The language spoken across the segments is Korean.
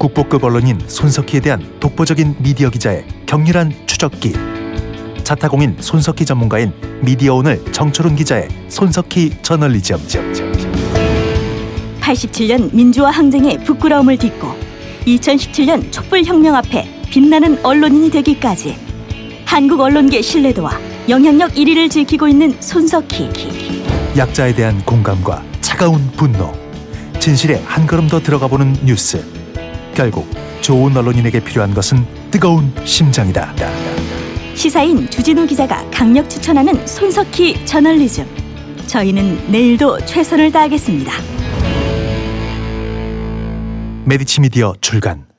국보급 언론인 손석희에 대한 독보적인 미디어 기자의 격렬한 추적기. 자타공인 손석희 전문가인 미디어오늘 정철훈 기자의 손석희 저널리즘. 87년 민주화 항쟁의 부끄러움을 딛고 2017년 촛불혁명 앞에 빛나는 언론인이 되기까지 한국 언론계 신뢰도와 영향력 1위를 지키고 있는 손석희. 약자에 대한 공감과 차가운 분노. 진실에 한 걸음 더 들어가 보는 뉴스. 결국 좋은 언론인에게 필요한 것은 뜨거운 심장이다. 시사인 주진우 기자가 강력 추천하는 손석희 저널리즘. 저희는 내일도 최선을 다하겠습니다. 메디치 미디어 출간.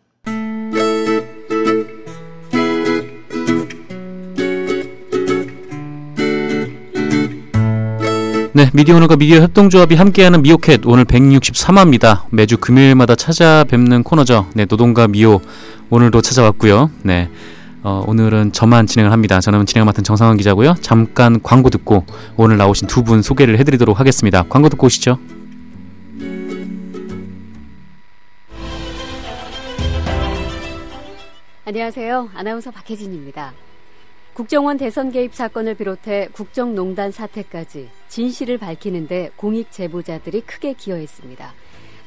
네, 미디어 오늘과 미디어 협동조합이 함께하는 미오캣 오늘 163화입니다. 매주 금요일마다 찾아뵙는 코너죠. 네, 노동과 미오 오늘도 찾아왔고요. 네. 어, 오늘은 저만 진행을 합니다. 저는 진행 맡은 정상환 기자고요. 잠깐 광고 듣고 오늘 나오신 두 분 소개를 해드리도록 하겠습니다. 광고 듣고 오시죠. 안녕하세요. 아나운서 박혜진입니다. 국정원 대선 개입 사건을 비롯해 국정농단 사태까지 진실을 밝히는데 공익 제보자들이 크게 기여했습니다.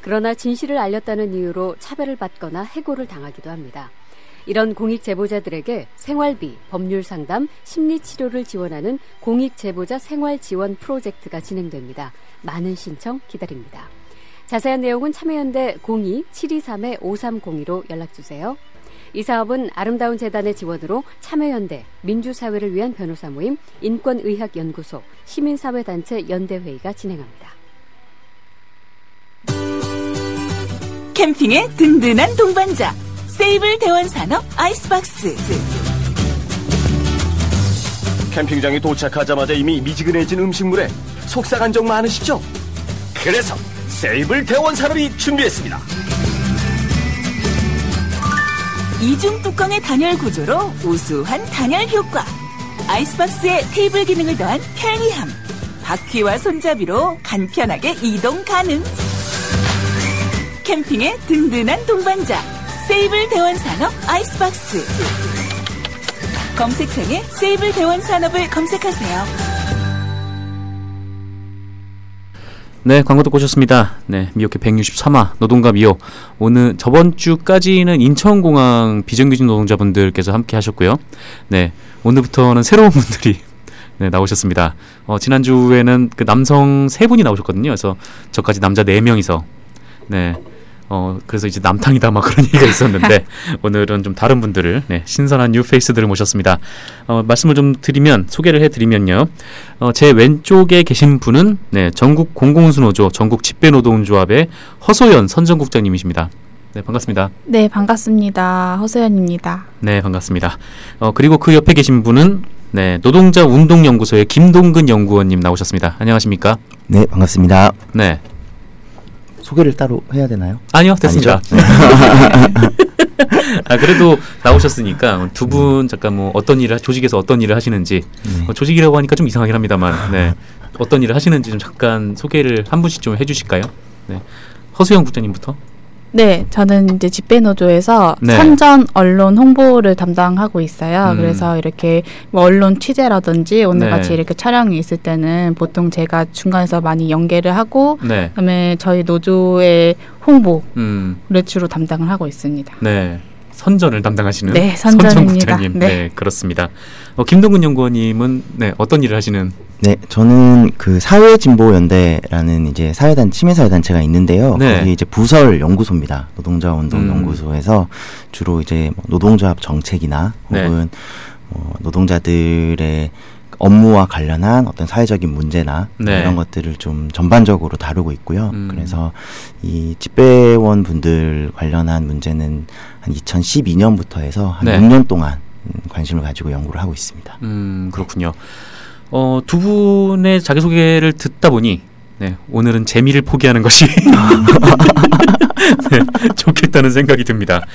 그러나 진실을 알렸다는 이유로 차별을 받거나 해고를 당하기도 합니다. 이런 공익 제보자들에게 생활비, 법률 상담, 심리 치료를 지원하는 공익 제보자 생활 지원 프로젝트가 진행됩니다. 많은 신청 기다립니다. 자세한 내용은 참여연대 02-723-5302로 연락 주세요. 이 사업은 아름다운 재단의 지원으로 참여연대, 민주사회를 위한 변호사 모임, 인권의학연구소, 시민사회단체 연대회의가 진행합니다. 캠핑의 든든한 동반자 세이블 대원산업 아이스박스 캠핑장에 도착하자마자 이미 미지근해진 음식물에 속상한 적 많으시죠? 그래서 세이블 대원산업이 준비했습니다. 이중 뚜껑의 단열 구조로 우수한 단열 효과. 아이스박스에 테이블 기능을 더한 편리함. 바퀴와 손잡이로 간편하게 이동 가능. 캠핑의 든든한 동반자. 세이블 대원 산업 아이스박스. 검색창에 세이블 대원 산업을 검색하세요. 네, 광고 듣고 오셨습니다. 네, 미오케 163화 노동과 미오. 오늘 저번 주까지는 인천공항 비정규직 노동자분들께서 함께 하셨고요. 네, 오늘부터는 새로운 분들이 네, 나오셨습니다. 어, 지난주에는 그 남성 세 분이 나오셨거든요. 그래서 저까지 남자 네 명이서 네, 어 그래서 이제 남탕이다 막 그런 얘기가 있었는데 오늘은 좀 다른 분들을 네, 신선한 뉴 페이스들을 모셨습니다. 어, 말씀을 좀 드리면 소개를 해드리면요. 어, 제 왼쪽에 계신 분은 네, 전국 공공운수노조 전국 집배노동조합의 허소연 선정국장님이십니다. 네 반갑습니다. 네 반갑습니다. 허소연입니다. 네 반갑습니다. 어, 그리고 그 옆에 계신 분은 네 노동자 운동연구소의 김동근 연구원님 나오셨습니다. 안녕하십니까? 네 반갑습니다. 네 소개를 따로 해야 되나요? 아니요, 됐습니다. 네. 아 그래도 나오셨으니까 두 분 잠깐 뭐 어떤 일을 조직에서 어떤 일을 하시는지 네. 어, 조직이라고 하니까 좀 이상하긴 합니다만 네. 어떤 일을 하시는지 좀 잠깐 소개를 한 분씩 좀 해주실까요? 네. 허수영 국장님부터. 네, 저는 이제 집배노조에서 네. 선전 언론 홍보를 담당하고 있어요. 음. 그래서 이렇게 뭐 언론 취재라든지 오늘 네. 같이 이렇게 촬영이 있을 때는 보통 제가 중간에서 많이 연계를 하고 네. 그다음에 저희 노조의 홍보를 음. 주로 담당을 하고 있습니다. 네. 선전을 담당하시는 네, 선전입니다. 님 네. 네. 그렇습니다. 어, 김동근 연구원님은 네, 어떤 일을 하시는? 네, 저는 그 사회진보연대라는 이제 사회단 시민사회단체가 있는데요. 네. 거기 이제 부설 연구소입니다. 노동자 운동연구소에서 음. 주로 이제 뭐 노동조합 정책이나 네. 혹은 뭐 노동자들의 업무와 관련한 어떤 사회적인 문제나 네. 이런 것들을 좀 전반적으로 다루고 있고요. 음. 그래서 이 집배원 분들 관련한 문제는 한 2012년부터 해서 한 네. 6년 동안 관심을 가지고 연구를 하고 있습니다. 음, 그렇군요. 어, 두 분의 자기소개를 듣다 보니 네, 오늘은 재미를 포기하는 것이 네, 좋겠다는 생각이 듭니다.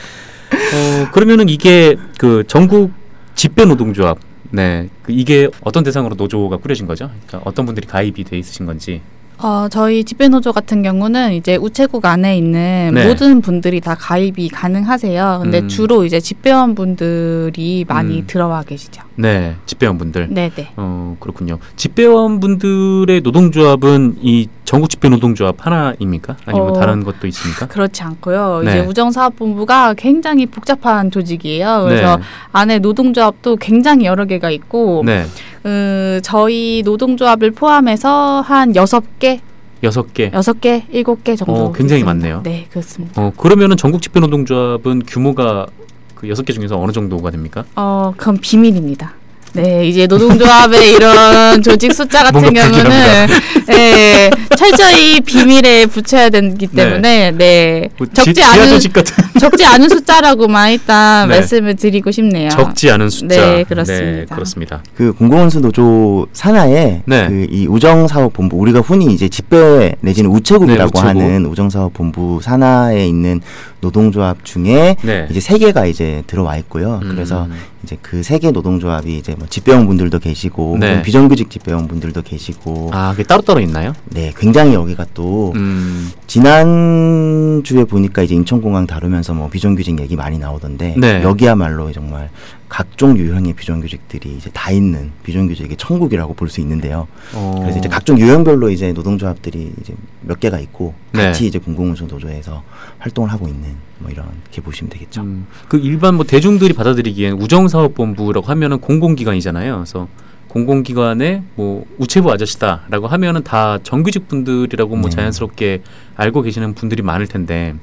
어, 그러면은 이게 그 전국 집배 노동조합 네, 그 이게 어떤 대상으로 노조가 꾸려진 거죠? 그러니까 어떤 분들이 가입이 돼 있으신 건지. 어, 저희 집배노조 같은 경우는 이제 우체국 안에 있는 네. 모든 분들이 다 가입이 가능하세요. 근데 음. 주로 이제 집배원 분들이 많이 음. 들어와 계시죠. 네, 집배원 분들. 네, 네. 어, 그렇군요. 집배원 분들의 노동조합은 이 전국 집배 노동조합 하나입니까? 아니면 어, 다른 것도 있습니까? 그렇지 않고요. 네. 이제 우정사업본부가 굉장히 복잡한 조직이에요. 그래서 네. 안에 노동조합도 굉장히 여러 개가 있고 네. 음, 저희 노동조합을 포함해서 한 여섯 개 여섯 개, 여섯 개, 일곱 개 정도. 어, 굉장히 있습니다. 많네요. 네, 그렇습니다. 어, 그러면은 전국 집회 노동조합은 규모가 그 여섯 개 중에서 어느 정도가 됩니까? 어, 그건 비밀입니다. 네, 이제 노동조합의 이런 조직 숫자 같은 경우는 네, 철저히 비밀에 붙여야 되기 네. 때문에 네, 네 뭐 적지 지, 않은 적지 않은 숫자라고만 일단 네. 말씀을 드리고 싶네요. 적지 않은 숫자. 네, 그렇습니다. 네, 그렇습니다. 그 공공운수 노조 산하에 네. 그이 우정사업본부 우리가 흔히 이제 집배 내지는 우체국이라고 네, 우체국. 하는 우정사업본부 산하에 있는 노동조합 중에 네. 이제 세 개가 이제 들어와 있고요. 음. 그래서 이제 그 세 개 노동조합이 이제 뭐 집배원 분들도 계시고 네. 비정규직 집배원 분들도 계시고 아 그게 따로 따로 있나요? 네, 굉장히 여기가 또 음. 지난 주에 보니까 이제 인천공항 다루면서 뭐 비정규직 얘기 많이 나오던데 네. 여기야말로 정말 각종 유형의 비정규직들이 이제 다 있는 비정규직의 천국이라고 볼 수 있는데요. 어. 그래서 이제 각종 유형별로 이제 노동조합들이 이제 몇 개가 있고 네. 같이 이제 공공운수 노조에서 활동을 하고 있는 뭐 이렇게 보시면 되겠죠. 음, 그 일반 뭐 대중들이 받아들이기엔 우정사업본부라고 하면은 공공기관이잖아요. 그래서 공공기관의 뭐 우체부 아저씨다라고 하면은 다 정규직 분들이라고 뭐 네. 자연스럽게 알고 계시는 분들이 많을 텐데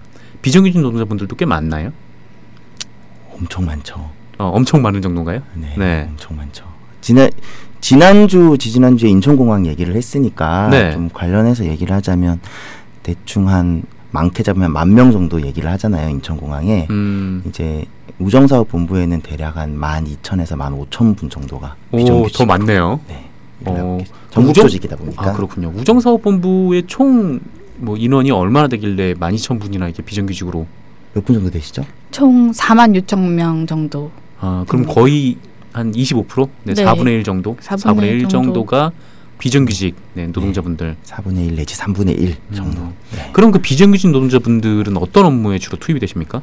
비정규직 노동자분들도 꽤 많나요? 엄청 많죠. 어, 엄청 많은 정도인가요? 네, 네. 엄청 많죠. 지난 지난주 지지난주에 인천공항 얘기를 했으니까 네. 좀 관련해서 얘기를 하자면 대충 한 많게 잡으면 만 명 정도 얘기를 하잖아요 인천공항에 음. 이제 우정사업 본부에는 대략 한 만 이천에서 만 오천 분 정도가 오, 더 많네요. 네. 어, 전국 우정, 조직이다 보니까 아, 그렇군요. 우정사업 본부의 총 뭐 인원이 얼마나 되길래 만 이천 분이나 이렇게 비정규직으로 몇 분 정도 되시죠? 총 4만 6천 명 정도. 아, 그럼 거의 한 25%? 네, 네. 4분의 1 정도? 4분의, 4분의 1 정도. 가 비정규직 네, 노동자분들. 네, 4분의 1 내지 3분의 1 정도. 음. 네. 그럼 그 비정규직 노동자분들은 어떤 업무에 주로 투입이 되십니까?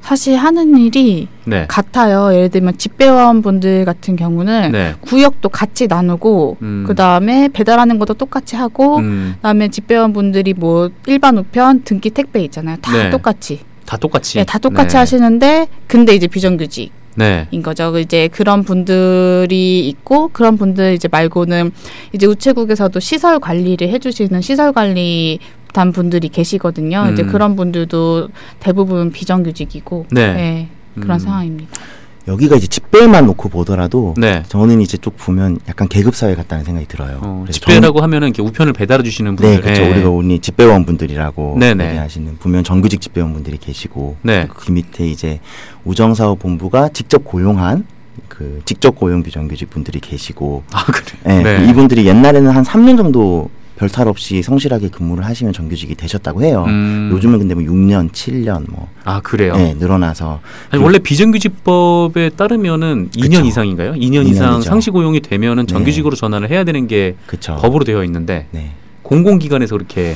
사실 하는 일이 네. 같아요. 예를 들면 집배원 분들 같은 경우는 네. 구역도 같이 나누고 음. 그 다음에 배달하는 것도 똑같이 하고 음. 그다음에 집배원 분들이 뭐 일반 우편 등기 택배 있잖아요. 다 네. 똑같이. 다 똑같이. 네, 다 똑같이 네. 하시는데 근데 이제 비정규직. 네. 인 거죠. 이제 그런 분들이 있고 그런 분들 이제 말고는 이제 우체국에서도 시설 관리를 해주시는 시설 관리 단 분들이 계시거든요. 음. 이제 그런 분들도 대부분 비정규직이고 네, 네 그런 음. 상황입니다. 여기가 이제 집배만 놓고 보더라도 네. 저는 이제 쭉 보면 약간 계급 사회 같다는 생각이 들어요. 어, 집배라고 하면은 이렇게 우편을 배달해 주시는 분들, 네, 그렇죠. 네. 우리가 우리 집배원 분들이라고 얘기하시는 분명 정규직 집배원 분들이 계시고 네. 그 밑에 이제 우정사업 본부가 직접 고용한 그 직접 고용 비정규직 분들이 계시고 아 그래. 네, 네. 이분들이 옛날에는 한 3년 정도 별탈 없이 성실하게 근무를 하시면 정규직이 되셨다고 해요. 음. 요즘은 근데 뭐 6년, 7년 뭐. 아, 그래요? 네, 늘어나서. 아니, 원래 비정규직법에 따르면은 그쵸. 2년 이상인가요? 2년 2년이죠. 이상 상시 고용이 되면은 네. 정규직으로 네. 전환을 해야 되는 게 그쵸. 법으로 되어 있는데 네. 공공기관에서 그렇게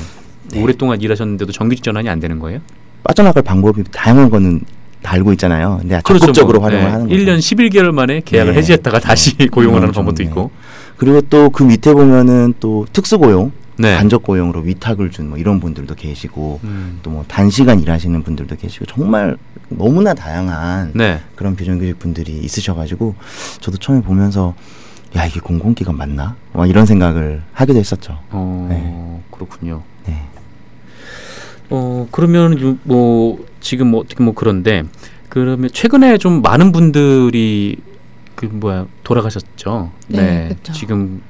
네. 오랫동안 일하셨는데도 정규직 전환이 안 되는 거예요? 빠져나갈 방법이 다양한 거는 다 알고 있잖아요. 근데 그렇죠, 적극적으로 뭐, 활용을 네. 하는 거죠. 1년 11개월 만에 계약을 네. 해지했다가 다시 고용을 하는 방법도 있고. 그리고 또 그 밑에 보면은 또 특수고용, 네. 간접 고용으로 위탁을 준 뭐 이런 분들도 계시고 음. 또뭐 단시간 일하시는 분들도 계시고 정말 너무나 다양한 네. 그런 비정규직 분들이 있으셔가지고 저도 처음에 보면서 야 이게 공공기관 맞나? 뭐 이런 생각을 하기도 했었죠. 어, 네. 그렇군요. 네. 어 그러면 뭐 지금 뭐 어떻게 뭐 그런데 그러면 최근에 좀 많은 분들이 그 뭐야 돌아가셨죠. 네, 네. 지금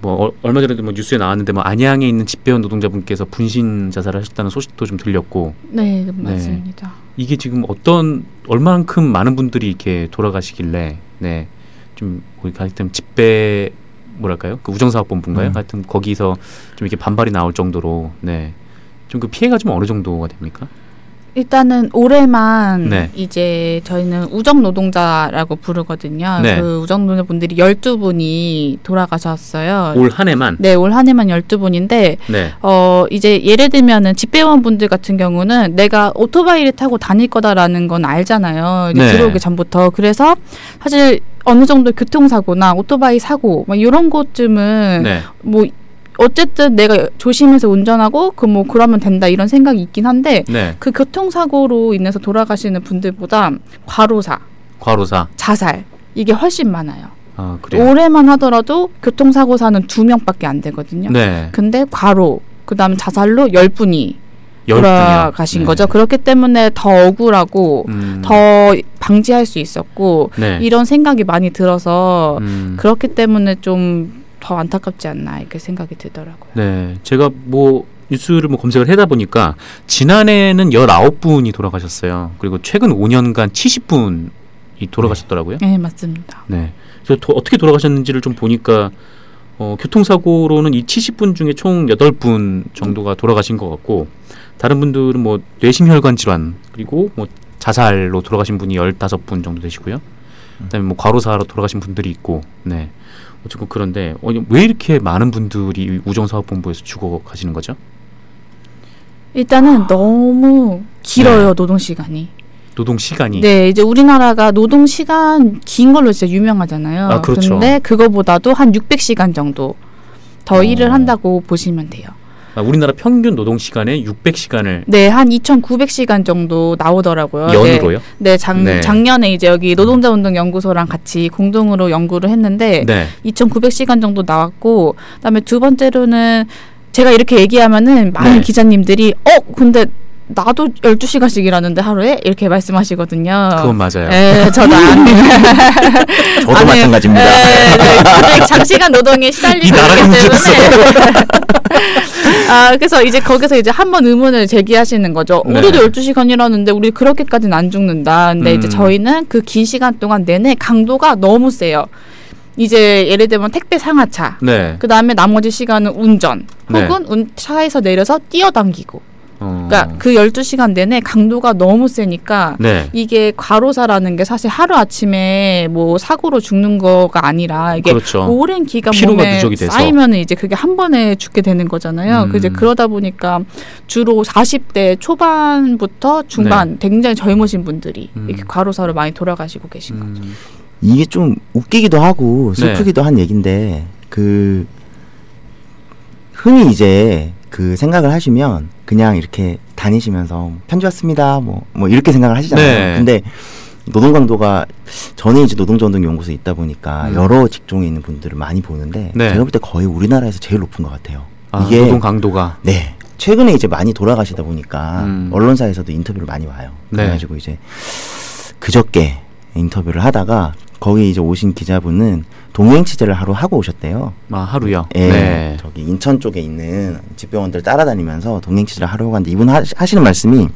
뭐 어, 얼마 전에도 뭐 뉴스에 나왔는데 뭐 안양에 있는 집배원 노동자분께서 분신 자살하셨다는 소식도 좀 들렸고. 네, 네, 맞습니다. 이게 지금 어떤 얼만큼 많은 분들이 이렇게 돌아가시길래 네. 좀 우리 하여튼 집배 뭐랄까요? 그 우정사업본부인가요? 음. 하여튼 거기서 좀 이렇게 반발이 나올 정도로 네. 좀 그 피해가 좀 어느 정도가 됩니까? 일단은 올해만 네. 이제 저희는 우정 노동자라고 부르거든요. 네. 그 우정 노동자분들이 12분이 돌아가셨어요. 올 한 해만? 네, 올 한 해만 12분인데 네. 어 이제 예를 들면은 집배원분들 같은 경우는 내가 오토바이를 타고 다닐 거다라는 건 알잖아요. 이제 네. 들어오기 전부터. 그래서 사실 어느 정도 교통사고나 오토바이 사고 막 이런 것쯤은 네. 뭐 어쨌든 내가 조심해서 운전하고 그 뭐 그러면 된다 이런 생각이 있긴 한데 네. 그 교통사고로 인해서 돌아가시는 분들보다 과로사, 과로사, 자살 이게 훨씬 많아요. 아, 그래요? 올해만 하더라도 교통사고 사는 두 명밖에 안 되거든요. 네. 근데 과로 그다음 자살로 열 분이 돌아가신 네. 거죠. 그렇기 때문에 더 억울하고 음. 더 방지할 수 있었고 네. 이런 생각이 많이 들어서 음. 그렇기 때문에 좀 더 안타깝지 않나 이렇게 생각이 들더라고요. 네, 제가 뭐 뉴스를 뭐 검색을 해다 보니까 지난해는 19분이 돌아가셨어요. 그리고 최근 5년간 70분이 돌아가셨더라고요. 네, 맞습니다. 네. 그래서 도, 어떻게 돌아가셨는지를 좀 보니까 어, 교통사고로는 이 70분 중에 총 8분 정도가 돌아가신 것 같고 다른 분들은 뭐 뇌심혈관 질환 그리고 뭐 자살로 돌아가신 분이 15분 정도 되시고요. 그다음에 뭐 과로사로 돌아가신 분들이 있고 네. 어쨌든 그런데 어, 왜 이렇게 많은 분들이 우정사업본부에서 죽어가시는 거죠? 일단은 너무 길어요 네. 노동 시간이. 노동 시간이. 네, 이제 우리나라가 노동 시간 긴 걸로 진짜 유명하잖아요. 아, 그렇죠. 근데 그거보다도 한 600시간 정도 더 어. 일을 한다고 보시면 돼요. 아, 우리나라 평균 노동 시간에 600시간을 네, 한 2,900시간 정도 나오더라고요. 연으로요? 네, 네, 작, 네. 작년에 이제 여기 노동자 운동 연구소랑 같이 공동으로 연구를 했는데 네. 2,900시간 정도 나왔고 그다음에 두 번째로는 제가 이렇게 얘기하면은 많은 네. 기자님들이 어, 근데 나도 12시간씩 일하는데 하루에 이렇게 말씀하시거든요. 그건 맞아요. 네, 저도 안 저도 아니, 마찬가지입니다. 네, 네, 장시간 노동에 시달리고 있기 때문에 아, 그래서 이제 거기서 이제 한 번 의문을 제기하시는 거죠. 네. 우리도 12시간 일하는데 우리 그렇게까지는 안 죽는다. 근데 음. 이제 저희는 그 긴 시간 동안 내내 강도가 너무 세요. 이제 예를 들면 택배 상하차. 네. 그 다음에 나머지 시간은 운전. 네. 혹은 네. 차에서 내려서 뛰어당기고. 어. 그러니까 그 12시간 내내 강도가 너무 세니까 네. 이게 과로사라는 게 사실 하루 아침에 뭐 사고로 죽는 거가 아니라 이게 그렇죠. 오랜 기간 몸에 쌓이면 이제 그게 한 번에 죽게 되는 거잖아요. 음. 그 이제 그러다 보니까 주로 40대 초반부터 중반 네. 굉장히 젊으신 분들이 음. 이렇게 과로사로 많이 돌아가시고 계신 음. 거죠. 이게 좀 웃기기도 하고 슬프기도 네. 한 얘긴데 그 흔히 이제 그 생각을 하시면 그냥 이렇게 다니시면서 편지 왔습니다. 뭐, 뭐 이렇게 생각을 하시잖아요. 네. 근데 노동 강도가 전에 이제 노동자운동 연구소에 있다 보니까 음. 여러 직종에 있는 분들을 많이 보는데 네. 제가 볼 때 거의 우리나라에서 제일 높은 것 같아요. 아, 이게 노동 강도가 네 최근에 이제 많이 돌아가시다 보니까 음. 언론사에서도 인터뷰를 많이 와요. 네. 그래가지고 이제 그저께 인터뷰를 하다가 거기 이제 오신 기자분은 동행 취재를 하루 하고 오셨대요. 아 하루요? 예. 네. 저기 인천 쪽에 있는 집병원들 따라다니면서 동행 취재를 하러 갔는데 이분 하, 하시는 말씀이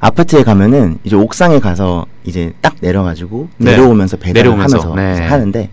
아파트에 가면은 이제 옥상에 가서 이제 딱 내려가지고 네. 내려오면서 배달을 내려오면서. 하면서 네. 하는데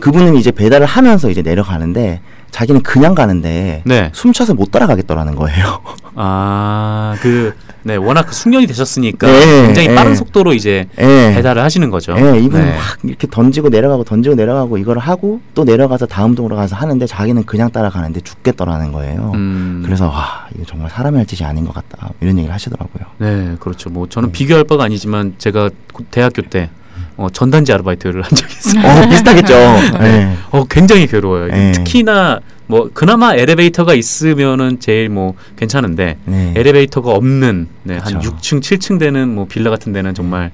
그분은 이제 배달을 하면서 이제 내려가는데 자기는 그냥 가는데 네. 숨차서 못 따라가겠더라는 거예요. 아, 그, 네, 워낙 그 숙련이 되셨으니까 네, 굉장히 빠른 네. 속도로 이제 네. 배달을 하시는 거죠. 네, 이분은 네. 막 이렇게 던지고 내려가고 던지고 내려가고 이걸 하고 또 내려가서 다음 동으로 가서 하는데 자기는 그냥 따라가는데 죽겠더라는 거예요. 음. 그래서 와, 이거 정말 사람이 할 짓이 아닌 것 같다. 이런 얘기를 하시더라고요. 네, 그렇죠. 뭐 저는 비교할 바가 아니지만 제가 대학교 때 어, 전단지 아르바이트를 한 적이 있어요. 어, 비슷하겠죠. 네. 어, 굉장히 괴로워요. 네. 특히나 뭐 그나마 엘리베이터가 있으면은 제일 뭐 괜찮은데 네. 엘리베이터가 없는 네, 한 6층, 7층 되는 뭐 빌라 같은 데는 정말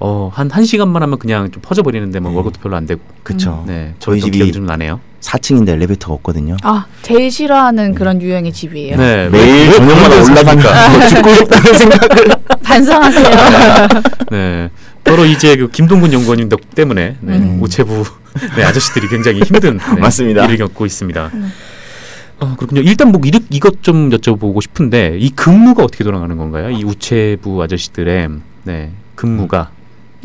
어, 한 1시간만 하면 그냥 좀 퍼져 버리는데 뭐 네. 월급도 별로 안 되고. 그렇죠. 네. 저희 집이 좀 나네요. 4층인데 엘리베이터가 없거든요. 아, 제일 싫어하는 네. 그런 유형의 집이에요. 네. 매일 저녁마다 올라가니까 죽고 싶다는 생각을 반성하세요. 네. 바로 이제 그 김동근 연구원님 덕 때문에 네, 음. 우체부 네, 아저씨들이 굉장히 힘든 네, 맞습니다. 일을 겪고 있습니다. 음. 어, 그렇군요. 일단 뭐 이렇, 이것 좀 여쭤보고 싶은데 이 근무가 어떻게 돌아가는 건가요? 이 우체부 아저씨들의 네, 근무가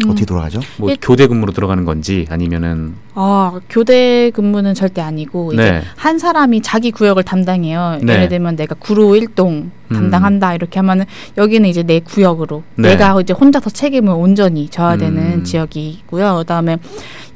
음. 어떻게 돌아가죠? 뭐 예. 교대 근무로 들어가는 건지 아니면은 아 교대 근무는 절대 아니고 이제 네. 한 사람이 자기 구역을 담당해요. 네. 예를 들면 내가 구로 일동 담당한다 음. 이렇게 하면은 여기는 이제 내 구역으로 네. 내가 이제 혼자서 책임을 온전히 져야 되는 음. 지역이고요. 그다음에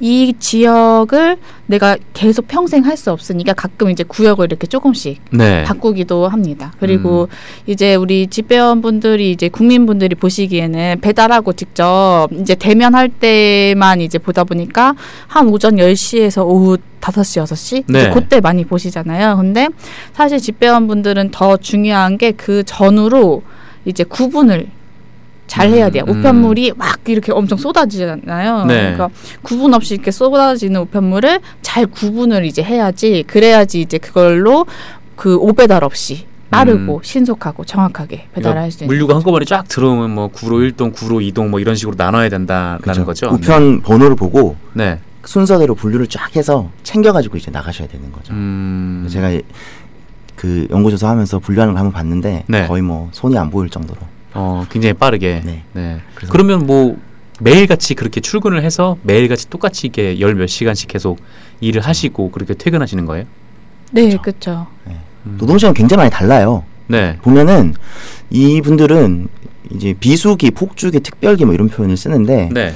이 지역을 내가 계속 평생 할 수 없으니까 가끔 이제 구역을 이렇게 조금씩 네. 바꾸기도 합니다. 그리고 음. 이제 우리 집배원분들이 이제 국민분들이 보시기에는 배달하고 직접 이제 대면할 때만 이제 보다 보니까 한 오전 10시에서 오후 5시, 6시? 네. 그때 많이 보시잖아요. 근데 사실 집배원분들은 더 중요한 게 그 전후로 이제 구분을 잘 해야 돼요. 음. 우편물이 막 이렇게 엄청 쏟아지잖아요. 네. 그러니까 구분 없이 이렇게 쏟아지는 우편물을 잘 구분을 이제 해야지 그래야지 이제 그걸로 그 오배달 없이 빠르고 음. 신속하고 정확하게 배달할 수 있는 물류가 한꺼번에 쫙 들어오면 뭐 구로 1동, 구로 2동 뭐 이런 식으로 나눠야 된다라는 그렇죠. 거죠. 우편 네. 번호를 보고 네. 순서대로 분류를 쫙 해서 챙겨가지고 이제 나가셔야 되는 거죠. 음. 제가 그 연구조사 하면서 분류하는 걸 한번 봤는데 네. 거의 뭐 손이 안 보일 정도로 어, 굉장히 빠르게. 네. 네. 그러면 뭐 매일같이 그렇게 출근을 해서 매일같이 똑같이 이게 열 몇 시간씩 계속 일을 하시고 그렇게 퇴근하시는 거예요? 네, 그렇죠. 네. 음. 노동 시간 굉장히 많이 달라요. 네. 보면은 이분들은 이제 비수기, 폭주기, 특별기 뭐 이런 표현을 쓰는데 네.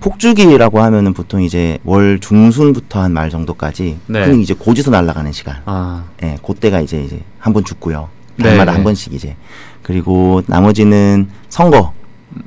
폭주기라고 하면은 보통 이제 월 중순부터 한 말 정도까지 네. 그 이제 고지서 날아가는 시간. 아. 예, 그때가 이제 이제 한 번 죽고요. 달마다 네. 한 번씩 이제 그리고 나머지는 선거.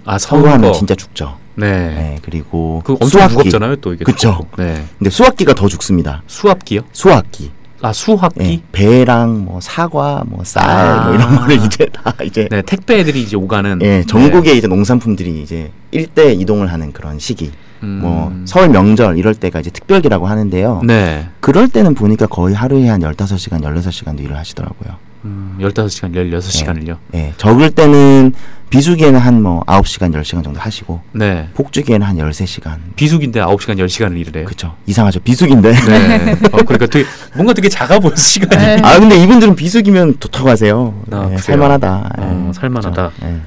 아, 선거. 하면 진짜 죽죠. 네. 네. 그리고 그 엄청 수학기. 무겁잖아요, 또 이게. 그렇죠. 네. 근데 수학기가 더 죽습니다. 수학기요? 수학기. 아 수학기 네, 배랑 뭐 사과 뭐 쌀뭐 아~ 이런 거를 이제 다 이제 네 택배 들이 이제 오가는 예 네, 전국에 네. 이제 농산품들이 이제 일대 이동을 하는 그런 시기 음. 뭐설 명절 이럴 때가 이제 특별기라고 하는데요. 네. 그럴 때는 보니까 거의 하루에 한 열다섯 시간 열여섯 시간도 일을 하시더라고요. 음, 15시간, 16시간을요? 네. 네. 적을 때는 비수기에는 한 뭐 9시간, 10시간 정도 하시고 네. 복주기에는 한 13시간. 비수기인데 9시간, 10시간을 일을 해요? 그렇죠. 이상하죠. 비수기인데. 네. 어, 그러니까 되게 뭔가 되게 작아 보여서 시간이. 네. 아, 근데 이분들은 비수기면 도터가세요. 아, 네, 살만하다. 어, 네. 살만하다. 그렇죠.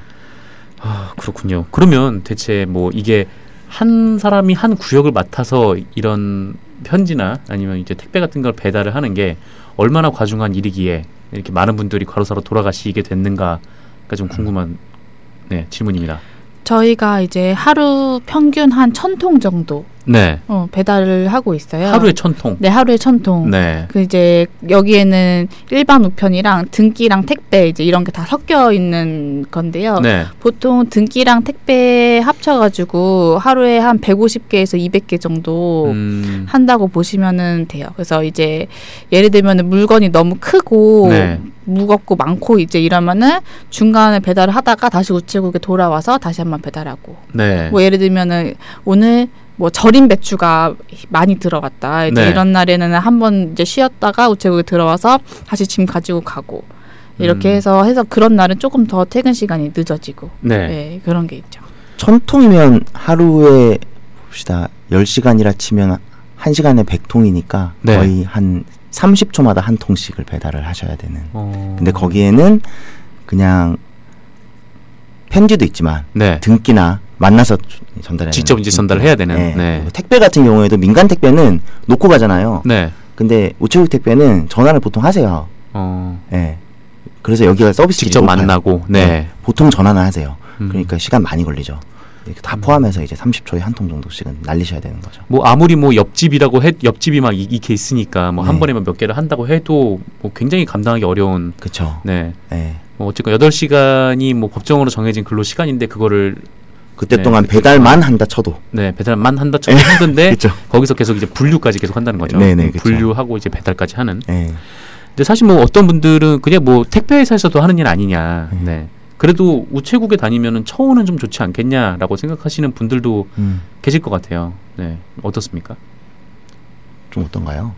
아, 그렇군요. 그러면 대체 뭐 이게 한 사람이 한 구역을 맡아서 이런 편지나 아니면 이제 택배 같은 걸 배달을 하는 게 얼마나 과중한 일이기에 이렇게 많은 분들이 과로사로 돌아가시게 됐는가가 좀 궁금한 네, 질문입니다. 저희가 이제 하루 평균 한 천 통 정도 네. 어, 배달을 하고 있어요. 하루에 천 통. 네, 하루에 천 통. 네. 그 이제 여기에는 일반 우편이랑 등기랑 택배 이제 이런 게 다 섞여 있는 건데요. 네. 보통 등기랑 택배 합쳐가지고 하루에 한 150개에서 200개 정도 음. 한다고 보시면은 돼요. 그래서 이제 예를 들면 물건이 너무 크고 네. 무겁고 많고 이제 이러면은 중간에 배달을 하다가 다시 우체국에 돌아와서 다시 한번 배달하고. 네. 뭐 예를 들면은 오늘 뭐 절임 배추가 많이 들어갔다. 이제 네. 이런 날에는 한 번 이제 쉬었다가 우체국에 들어와서 다시 짐 가지고 가고 이렇게 음. 해서 해서 그런 날은 조금 더 퇴근 시간이 늦어지고 네, 네 그런 게 있죠. 천 통이면 하루에 봅시다. 열시간이라 치면 한시간에 백통이니까 네. 거의 한 삼십 초마다 한 통씩을 배달을 하셔야 되는. 어. 근데 거기에는 그냥 편지도 있지만 네. 등기나 만나서 전달해 직접 이제 전달을 해야 되는 네. 네. 택배 같은 경우에도 민간 택배는 놓고 가잖아요. 네. 근데 우체국 택배는 전화를 보통 하세요. 어. 네. 그래서 여기가 서비스 직접 만나고 네. 네. 보통 전화는 하세요. 음. 그러니까 시간 많이 걸리죠. 다 음. 포함해서 이제 30초에 한 통 정도씩은 날리셔야 되는 거죠. 뭐 아무리 뭐 옆집이라고 해 옆집이 막 이렇게 있으니까 뭐한 네. 번에만 몇 개를 한다고 해도 뭐 굉장히 감당하기 어려운 그렇죠. 네. 네. 뭐 어쨌건 8시간이 뭐 법정으로 정해진 근로 시간인데 그거를 그때 네, 동안 배달만 한다 쳐도 네 배달만 한다 쳐도 네. 힘든데 거기서 계속 이제 분류까지 계속 한다는 거죠. 네네, 네, 분류하고 이제 배달까지 하는. 네. 근데 사실 뭐 어떤 분들은 그냥 뭐 택배 회사에서도 하는 일 아니냐. 네. 네. 그래도 우체국에 다니면은 처우는 좀 좋지 않겠냐라고 생각하시는 분들도 음. 계실 것 같아요. 네 어떻습니까? 좀 어떤가요?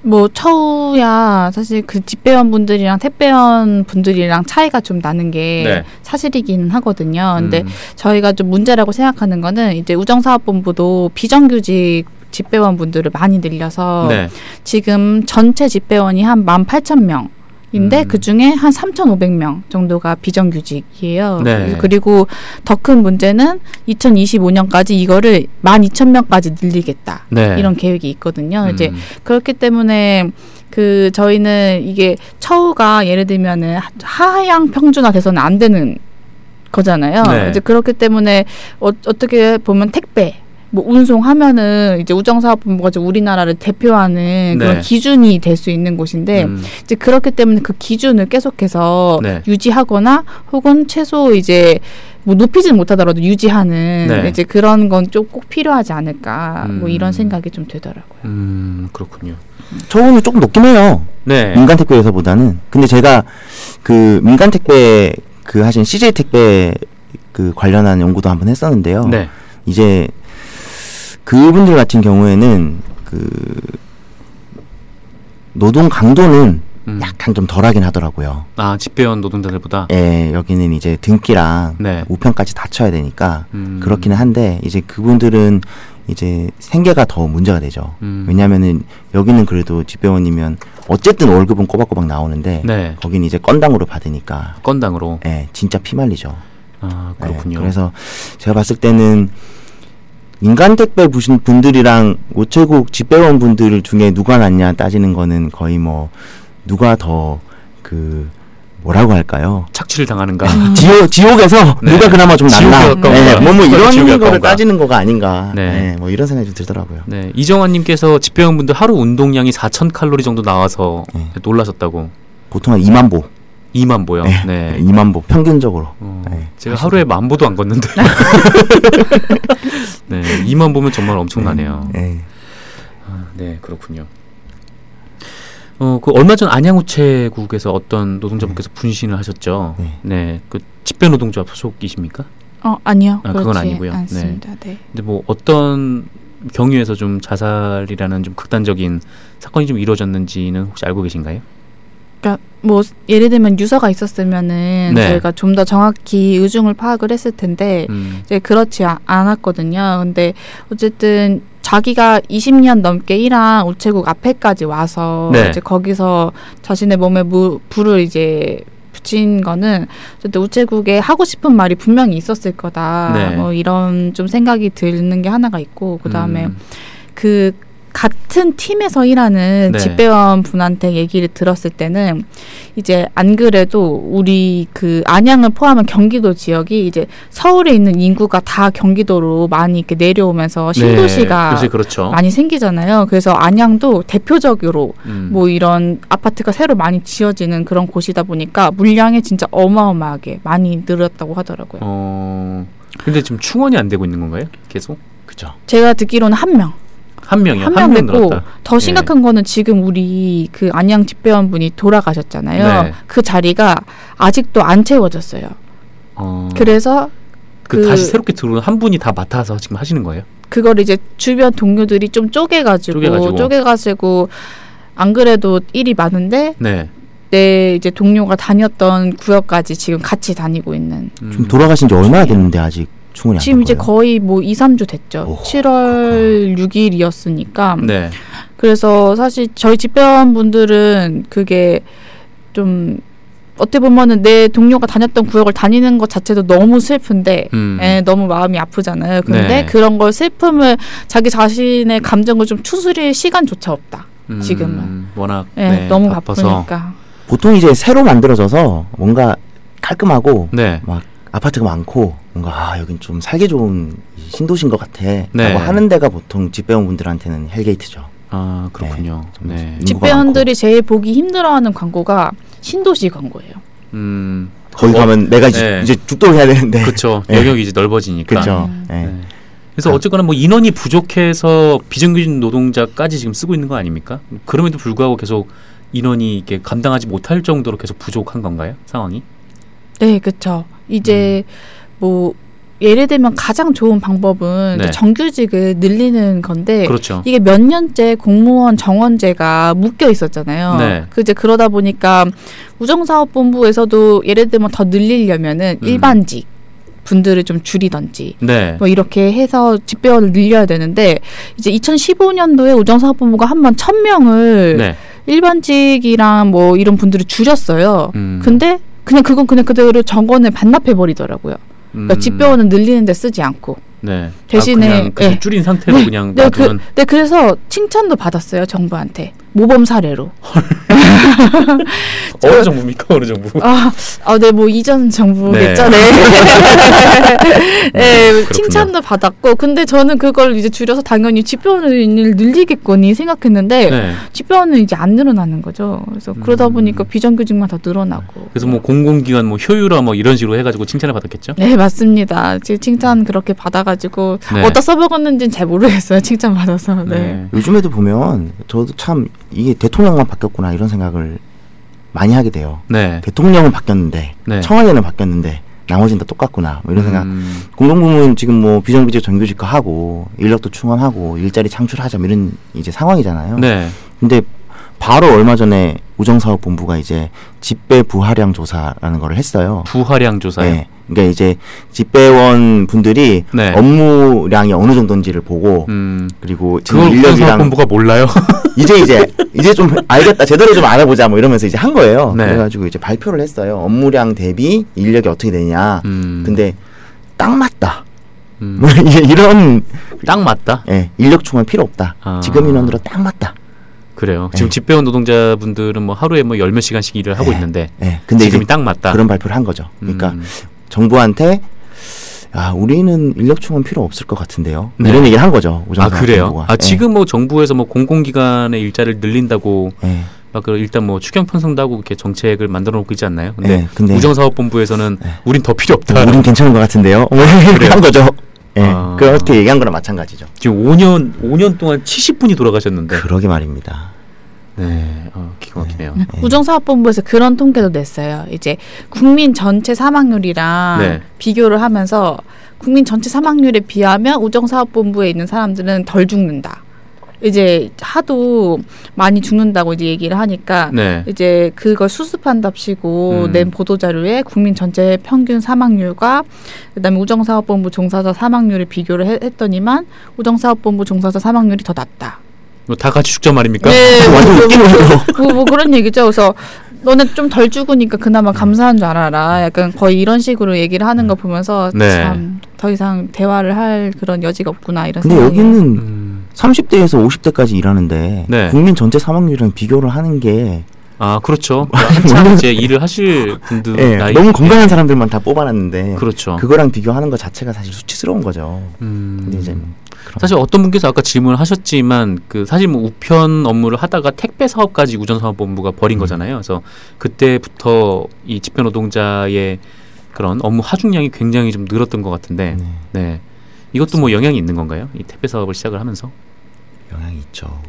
뭐 처우야 사실 그 집배원 분들이랑 택배원 분들이랑 차이가 좀 나는 게 네. 사실이긴 하거든요. 근데 음. 저희가 좀 문제라고 생각하는 거는 이제 우정사업본부도 비정규직 집배원 분들을 많이 늘려서 네. 지금 전체 집배원이 한 만 팔천 명 인데 음. 그 중에 한 3,500명 정도가 비정규직이에요. 네. 그리고 더 큰 문제는 2025년까지 이거를 12,000명까지 늘리겠다. 네. 이런 계획이 있거든요. 음. 이제 그렇기 때문에 그 저희는 이게 처우가 예를 들면은 하향 평준화 돼서는 안 되는 거잖아요. 네. 이제 그렇기 때문에 어, 어떻게 보면 택배 뭐 운송하면은 이제 우정사업본부가 우리나라를 대표하는 그런 네. 기준이 될 수 있는 곳인데 음. 이제 그렇기 때문에 그 기준을 계속해서 네. 유지하거나 혹은 최소 이제 뭐 높이지는 못하더라도 유지하는 네. 이제 그런 건 좀 꼭 필요하지 않을까 음. 뭐 이런 음. 생각이 좀 되더라고요. 음 그렇군요. 처우는 조금 높긴 해요. 네. 민간 택배에서보다는. 근데 제가 그 민간 택배 그 하신 CJ 택배 그 관련한 연구도 한번 했었는데요. 네. 이제 그분들 같은 경우에는 그 노동 강도는 음. 약간 좀 덜하긴 하더라고요. 아 집배원 노동자들보다. 예, 여기는 이제 등기랑 네. 우편까지 다 쳐야 되니까 음. 그렇기는 한데 이제 그분들은 이제 생계가 더 문제가 되죠. 음. 왜냐하면은 여기는 그래도 집배원이면 어쨌든 월급은 꼬박꼬박 나오는데 네. 거기는 이제 건당으로 받으니까 건당으로. 예, 진짜 피말리죠. 아 그렇군요. 예, 그래서 제가 봤을 때는 민간 택배 부신 분들이랑 우체국 집배원 분들 중에 누가 낫냐 따지는 거는 거의 뭐 누가 더 그 뭐라고 할까요? 착취를 당하는가? 음. 지옥 지옥에서 네. 누가 그나마 좀 낫나? 네, 뭐뭐 이런 거를 따지는 거가 아닌가? 네. 네. 뭐 이런 생각이 좀 들더라고요. 네, 이정환님께서 집배원 분들 하루 운동량이 4천 칼로리 정도 나와서 네. 놀라셨다고. 보통 한 2만 보. 2만 보요. 네. 네. 2만 보 평균적으로. 어, 네. 제가 하루에 만 보도 안 걷는데. 네, 2만 보면 정말 엄청나네요. 네. 아, 네, 그렇군요. 어, 그 얼마 전 안양우체국에서 어떤 노동자분께서 분신을 하셨죠. 네. 네. 그 집배 노동자 소속이십니까? 어, 아니요. 아, 그건 아니고요. 않습니다. 네. 네. 근데 뭐 어떤 경위에서 좀 자살이라는 좀 극단적인 사건이 좀 이루어졌는지는 혹시 알고 계신가요? 그러니까 뭐 예를 들면 유서가 있었으면은 네. 저희가 좀 더 정확히 의중을 파악을 했을 텐데 음. 이제 그렇지 아, 않았거든요. 근데 어쨌든 자기가 20년 넘게 일한 우체국 앞에까지 와서 네. 이제 거기서 자신의 몸에 무, 불을 이제 붙인 거는 어쨌든 우체국에 하고 싶은 말이 분명히 있었을 거다. 네. 뭐 이런 좀 생각이 드는 게 하나가 있고 그다음에 음. 그 같은 팀에서 일하는 네. 집배원 분한테 얘기를 들었을 때는 이제 안 그래도 우리 그 안양을 포함한 경기도 지역이 이제 서울에 있는 인구가 다 경기도로 많이 이렇게 내려오면서 네. 신도시가 네. 그렇죠. 많이 생기잖아요. 그래서 안양도 대표적으로 음. 뭐 이런 아파트가 새로 많이 지어지는 그런 곳이다 보니까 물량이 진짜 어마어마하게 많이 늘었다고 하더라고요. 어. 근데 지금 충원이 안 되고 있는 건가요? 계속? 그죠. 제가 듣기로는 한 명. 한 명이요. 한명 됐고 더 심각한 네. 거는 지금 우리 그 안양 집배원 분이 돌아가셨잖아요. 네. 그 자리가 아직도 안 채워졌어요. 어... 그래서 그, 그, 다시 새롭게 들어온 한 분이 다 맡아서 지금 하시는 거예요? 그걸 이제 주변 동료들이 좀 쪼개가지고 쪼개가지고, 쪼개가지고 안 그래도 일이 많은데 네. 내 이제 동료가 다녔던 구역까지 지금 같이 다니고 있는. 음. 지금 돌아가신 지 얼마나 됐는데 아직 충분히 지금 이제 거의 뭐 2, 3주 됐죠. 오, 7월 그렇구나. 6일이었으니까. 네. 그래서 사실 저희 집배원 분들은 그게 좀 어떻게 보면은 내 동료가 다녔던 구역을 다니는 것 자체도 너무 슬픈데 음. 에, 예, 너무 마음이 아프잖아요. 근데 네. 그런 걸 슬픔을 자기 자신의 감정을 좀 추스릴 시간조차 없다. 음, 지금은 워낙 예, 네, 너무 바빠서. 바쁘니까. 보통 이제 새로 만들어져서 뭔가 깔끔하고 네. 막 아파트가 많고 뭔가 아 여긴 좀 살기 좋은 신도시인 것 같아. 네. 라고 하는 데가 보통 집배원분들한테는 hell gate죠. 아 그렇군요. 네. 네. 집배원들이 제일 보기 힘들어하는 광고가 신도시 광고예요. 음. 거기 어, 가면 내가 이제, 네. 이제 죽도록 해야 되는데. 그렇죠. 영역이 이제 넓어지니까. 그렇죠. 그래서 어쨌거나 뭐 인원이 부족해서 비정규직 노동자까지 지금 쓰고 있는 거 아닙니까? 그럼에도 불구하고 계속 인원이 이게 감당하지 못할 정도로 계속 부족한 건가요? 상황이? 네, 그렇죠. 이제 음. 뭐 예를 들면 가장 좋은 방법은 네. 정규직을 늘리는 건데 그렇죠. 이게 몇 년째 공무원 정원제가 묶여 있었잖아요. 네. 그 이제 그러다 보니까 우정사업본부에서도 예를 들면 더 늘리려면은 음. 일반직 분들을 좀 줄이던지 네. 뭐 이렇게 해서 집배원을 늘려야 되는데 이제 2015년도에 우정사업본부가 한번 천명을 네. 일반직이랑 뭐 이런 분들을 줄였어요. 음. 근데 그냥 그건 그냥 그대로 정원을 반납해 버리더라고요. 그러니까 음. 집배원은 늘리는데 쓰지 않고. 네. 대신에 아, 네. 줄인 상태로 네. 그냥 네, 그, 네, 그래서 칭찬도 받았어요 정부한테 모범 사례로. 어느 정부입니까 어느 정부? 아, 아, 네, 뭐 이전 정부겠죠. 네. 네. 네 칭찬도 받았고, 근데 저는 그걸 이제 줄여서 당연히 집배원을 늘리겠거니 생각했는데 네. 집배원은 이제 안 늘어나는 거죠. 그래서 그러다 음. 보니까 비정규직만 더 늘어나고. 그래서 뭐 공공기관 뭐 효율화 뭐 이런 식으로 해가지고 칭찬을 받았겠죠? 네, 맞습니다. 칭찬 그렇게 받아가지고 네. 어디다 써먹었는지는 잘 모르겠어요. 칭찬 받아서. 네. 네. 요즘에도 보면 저도 참 이게 대통령만 바뀌었구나 이런 생각을 많이 하게 돼요. 네. 대통령은 바뀌었는데 네. 청와대는 바뀌었는데 나머지는 다 똑같구나 뭐 이런 생각. 음. 공공부문 지금 뭐 비정규직 정규직화 하고 인력도 충원하고 일자리 창출하자 뭐 이런 이제 상황이잖아요. 네. 근데 바로 얼마 전에 우정사업본부가 이제 집배 부하량 조사라는 거를 했어요. 부하량 조사요? 네. 그러니까 이제 집배원 분들이 네. 업무량이 어느 정도인지를 보고 음. 그리고 지금 인력이랑 본부가 몰라요. 이제 이제 이제 좀 알겠다 제대로 좀 알아보자 뭐 이러면서 이제 한 거예요. 네. 그래가지고 이제 발표를 했어요. 업무량 대비 인력이 어떻게 되냐. 음. 근데 딱 맞다. 음. 뭐 이런 딱 맞다. 예, 네, 인력 충원 필요 없다. 아. 지금 인원으로 딱 맞다. 그래요. 지금 네. 집배원 노동자분들은 뭐 하루에 뭐 열 몇 시간씩 일을 하고 네. 있는데 네. 근데 지금이 딱 맞다. 그런 발표를 한 거죠. 그러니까 음. 정부한테 아, 우리는 인력 충원 필요 없을 것 같은데요. 네. 이런 얘기를 한 거죠. 아, 그래요? 정부가. 아, 지금 뭐 정부에서 뭐 공공기관의 일자리를 늘린다고 막그 일단 뭐 추경 편성도 하고 이렇게 정책을 만들어 놓고 있지 않나요? 근데, 네, 근데 우정사업본부에서는 네. 우린 더 필요 없다. 우린 괜찮은 것 같은데요. 뭐 이렇게 한 거죠. 예. 네, 아. 그렇게 얘기한 거랑 마찬가지죠. 지금 5년 5년 동안 70분이 돌아가셨는데. 그러게 말입니다. 네, 어, 기가 막히네요. 네. 네. 우정사업본부에서 그런 통계도 냈어요. 이제 국민 전체 사망률이랑 네. 비교를 하면서 국민 전체 사망률에 비하면 우정사업본부에 있는 사람들은 덜 죽는다. 이제 하도 많이 죽는다고 이제 얘기를 하니까 네. 이제 그걸 수습한답시고 음. 낸 보도 자료에 국민 전체 평균 사망률과 그다음에 우정사업본부 종사자 사망률을 비교를 했더니만 우정사업본부 종사자 사망률이 더 낮다. 뭐다 같이 죽자 말입니까? 네, 완전 웃기는 뭐, 뭐 그런 얘기죠. 그래서 너네 좀덜 죽으니까 그나마 감사한 줄 알아라. 약간 거의 이런 식으로 얘기를 하는 거 보면서 네. 참더 이상 대화를 할 그런 여지가 없구나 이런. 근데 생각이. 여기는 음. 30대에서 50대까지 일하는데 네. 국민 전체 사망률이랑 비교를 하는 게 아 그렇죠. 한참 이제 일을 하실 분들 네, 나이 너무 건강한 사람들만 다 뽑아놨는데 그렇죠. 그거랑 비교하는 것 자체가 사실 수치스러운 거죠. 음. 근데 이제 사실 어떤 분께서 아까 질문을 하셨지만 그 사실 뭐 우편 업무를 하다가 택배 사업까지 우전사업본부가 벌인 음. 거잖아요. 그래서 그때부터 이 집행 노동자의 그런 업무 하중량이 굉장히 좀 늘었던 것 같은데, 네. 네. 이것도 뭐 영향이 있는 건가요? 이 택배 사업을 시작을 하면서 영향이 있죠.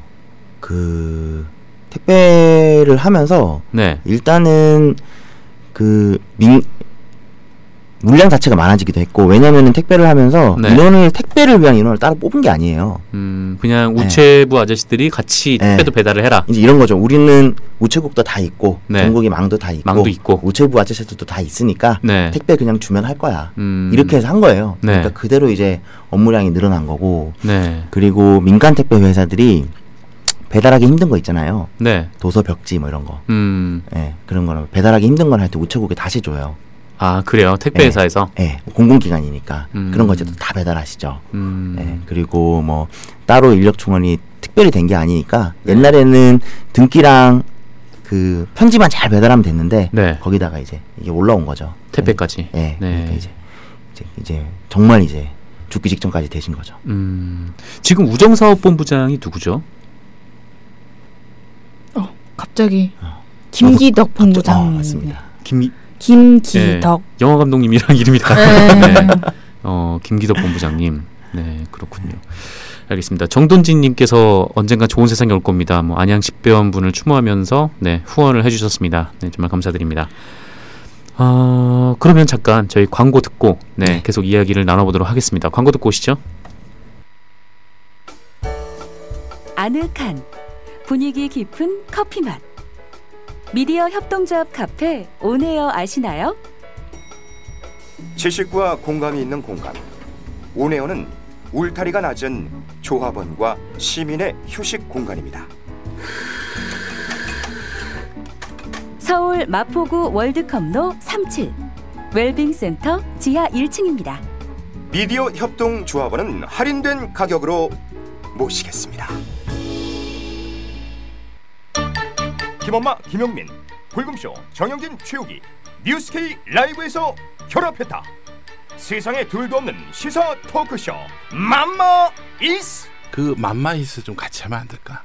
그 택배를 하면서 네. 일단은 그 민, 물량 자체가 많아지기도 했고 왜냐면은 택배를 하면서 네. 인원을 택배를 위한 인원을 따로 뽑은 게 아니에요. 음 그냥 네. 우체부 네. 아저씨들이 같이 네. 택배도 네. 배달을 해라. 이제 이런 거죠. 우리는 우체국도 다 있고 네. 전국의 망도 다 있고, 망도 있고 우체부 아저씨들도 다 있으니까 택배 그냥 주면 할 거야. 음. 이렇게 해서 한 거예요. 그러니까 그대로 이제 업무량이 늘어난 거고 그리고 민간 택배 회사들이 배달하기 힘든 거 있잖아요. 도서 벽지 뭐 이런 거. 음. 네, 그런 거는 배달하기 힘든 건 할 때 우체국에 다시 줘요. 아 그래요 택배 예. 회사에서 네, 네. 공공기관이니까 음. 그런 것들도 다 배달하시죠 음. 네, 그리고 뭐 따로 인력 충원이 특별히 된 게 아니니까 옛날에는 등기랑 그 편지만 잘 배달하면 됐는데 네. 거기다가 이제 이게 올라온 거죠 택배까지 네, 네. 그러니까 이제, 이제 이제 정말 이제 죽기 직전까지 되신 거죠 음. 지금 우정사업본부장이 누구죠? 어 갑자기 어. 김기덕 본부장 어, 맞습니다 김 김기덕. 네, 영화 감독님이랑 이름이 같아요. 네. 네. 어, 김기덕 본부장님. 네, 그렇군요. 알겠습니다. 정돈진님께서 언젠가 좋은 세상이 올 겁니다. 뭐 안양 집배원분을 추모하면서 네 후원을 해주셨습니다. 네 정말 감사드립니다. 어, 그러면 잠깐 저희 광고 듣고 네, 네. 계속 이야기를 나눠보도록 하겠습니다. 광고 듣고 오시죠. 아늑한 분위기 깊은 커피 맛. 미디어 협동조합 카페 온에어 아시나요? 지식과 공감이 있는 공감. 온에어는 울타리가 낮은 조합원과 시민의 휴식 공간입니다. 서울 마포구 월드컵로 37 웰빙센터 지하 1층입니다. 미디어 협동조합원은 할인된 가격으로 모시겠습니다. 김엄마 김용민 불금쇼 정영진 최욱이 뉴스K 라이브에서 결합했다. 세상에 둘도 없는 시사 토크쇼 맘마이스 그 맘마이스 좀 같이 하면 안 될까?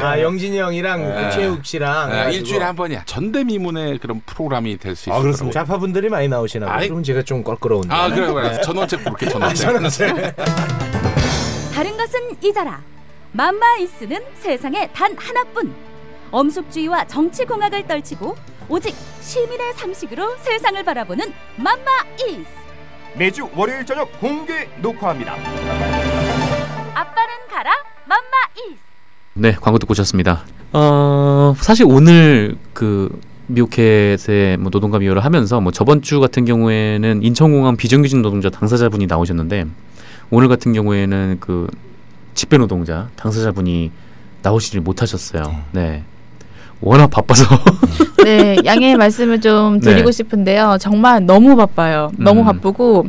아 영진이 형이랑 네. 최욱 씨랑 네, 해가지고. 일주일에 한 번이야. 전대미문의 그런 프로그램이 될 수 있을 아. 그렇습니다. 좌파분들이 많이 나오시나 봐요. 아이. 그럼 제가 좀 껄끄러운데. 아 그래 그래. 전원책 부를게 전원책. 전원책. 다른 것은 잊어라. 맘마이스는 세상에 단 하나뿐. 엄숙주의와 정치공학을 떨치고 오직 시민의 상식으로 세상을 바라보는 맘마 이스. 매주 월요일 저녁 공개 녹화합니다. 아빠는 가라 맘마 이스. 네, 광고 듣고 오셨습니다. 어, 사실 오늘 그 미오캣의 뭐 노동과 미호를 하면서 뭐 저번 주 같은 경우에는 인천공항 비정규직 노동자 당사자분이 나오셨는데 오늘 같은 경우에는 그 집배 노동자 당사자분이 나오시지 못하셨어요. 네. 워낙 바빠서 네, 양해의 말씀을 좀 드리고 네. 싶은데요. 정말 너무 바빠요. 너무 음. 바쁘고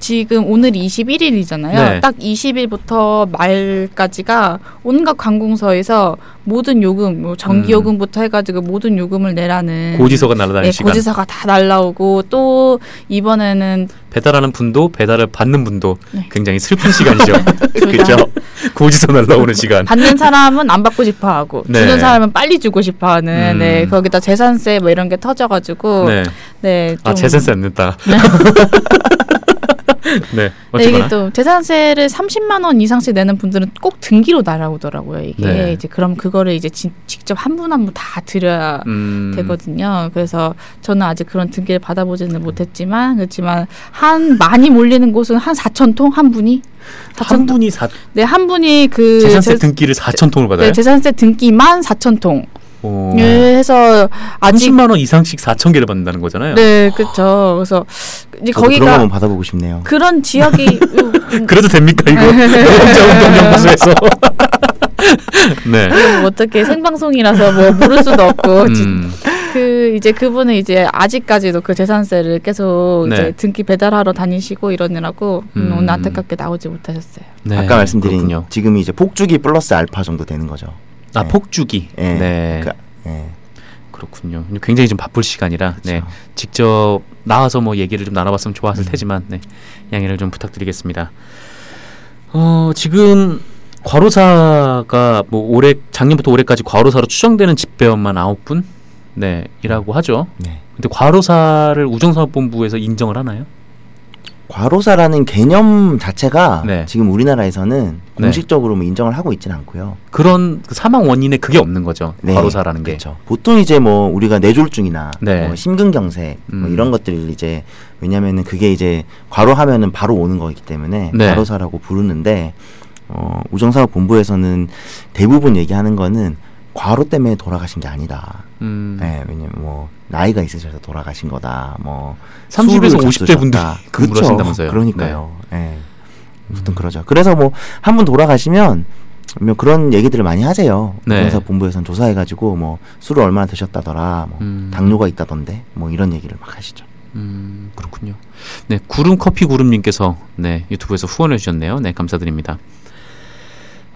지금 오늘이 21일이잖아요. 네. 딱 20일부터 말까지가 온갖 관공서에서 모든 요금, 뭐 전기 음. 요금부터 해가지고 모든 요금을 내라는 고지서가 날아다니는 네, 시간. 고지서가 다 날라오고 또 이번에는 배달하는 분도 배달을 받는 분도 네. 굉장히 슬픈 시간이죠. 그렇죠. 고지서 날라오는 시간. 받는 사람은 안 받고 싶어하고 네. 주는 사람은 빨리 주고 싶어하는 음. 네 거기다 재산세 뭐 이런 게 터져가지고 네. 네, 아 좀- 재산세 안 냈다. 네. 네. 이게 또 재산세를 30만 원 이상씩 내는 분들은 꼭 등기로 날아오더라고요. 이게 네. 이제 그럼 그거를 이제 지- 직접 한 분 한 분 다 드려야 음. 되거든요. 그래서 저는 아직 그런 등기를 받아보지는 못했지만 그렇지만 한 많이 몰리는 곳은 한 4천 통 한 분이 한 분이 사 네, 한 분이 그 재산세 재- 등기를 4천 통을 받아요. 네, 재산세 등기만 4천 통. 오. 예, 해서 아직 30만 원 이상씩 4천 개를 받는다는 거잖아요. 네, 그렇죠. 그래서 이제 저도 그런 거 거기가 한번 받아보고 싶네요. 그런 지역이 음, 그래도 됩니까 이거 노동자운동연구소에서? 네. 뭐 어떻게 생방송이라서 뭐 모를 수도 없고 지- 음. 그 이제 그분은 이제 아직까지도 그 재산세를 계속 네. 이제 등기 배달하러 다니시고 이러느라고 음, 음. 오늘 안타깝게 나오지 못하셨어요. 네, 아까 말씀드린 그렇군요. 지금 이제 폭주기 플러스 알파 정도 되는 거죠. 아 네. 폭주기. 예. 네. 그, 예. 그렇군요. 굉장히 좀 바쁠 시간이라 네. 그렇죠. 직접 나와서 뭐 얘기를 좀 나눠봤으면 좋았을 음. 테지만 네. 양해를 좀 부탁드리겠습니다. 어 지금 과로사가 뭐 올해 작년부터 올해까지 과로사로 추정되는 집배원만 아홉 분 네, 이라고 하죠. 네. 근데 과로사를 우정사업본부에서 인정을 하나요? 과로사라는 개념 자체가 네. 지금 우리나라에서는 네. 공식적으로 뭐 인정을 하고 있지는 않고요. 그런 그 사망 원인에 그게 없는 거죠. 네, 과로사라는 게. 그렇죠. 보통 이제 뭐 우리가 뇌졸중이나 네. 뭐 심근경색 뭐 음. 이런 것들을 이제 왜냐면은 그게 이제 과로하면은 바로 오는 거기 때문에 네. 과로사라고 부르는데 어, 우정사업 본부에서는 대부분 얘기하는 거는 과로 때문에 돌아가신 게 아니다. 음. 네, 왜냐면 뭐 나이가 있으셔서 돌아가신 거다. 뭐 30에서 술을 50대 분들 그렇죠. 하신다면서요. 그러니까요. 예. 보통 그러죠. 그래서 뭐 한 분 돌아가시면 뭐 그런 얘기들을 많이 하세요. 네. 우정사 본부에서는 조사해가지고 뭐 술을 얼마나 드셨다더라, 뭐 음. 당뇨가 있다던데, 뭐 이런 얘기를 막 하시죠. 음, 그렇군요. 네, 구름 커피 구름님께서 네 유튜브에서 후원해 주셨네요. 네, 감사드립니다.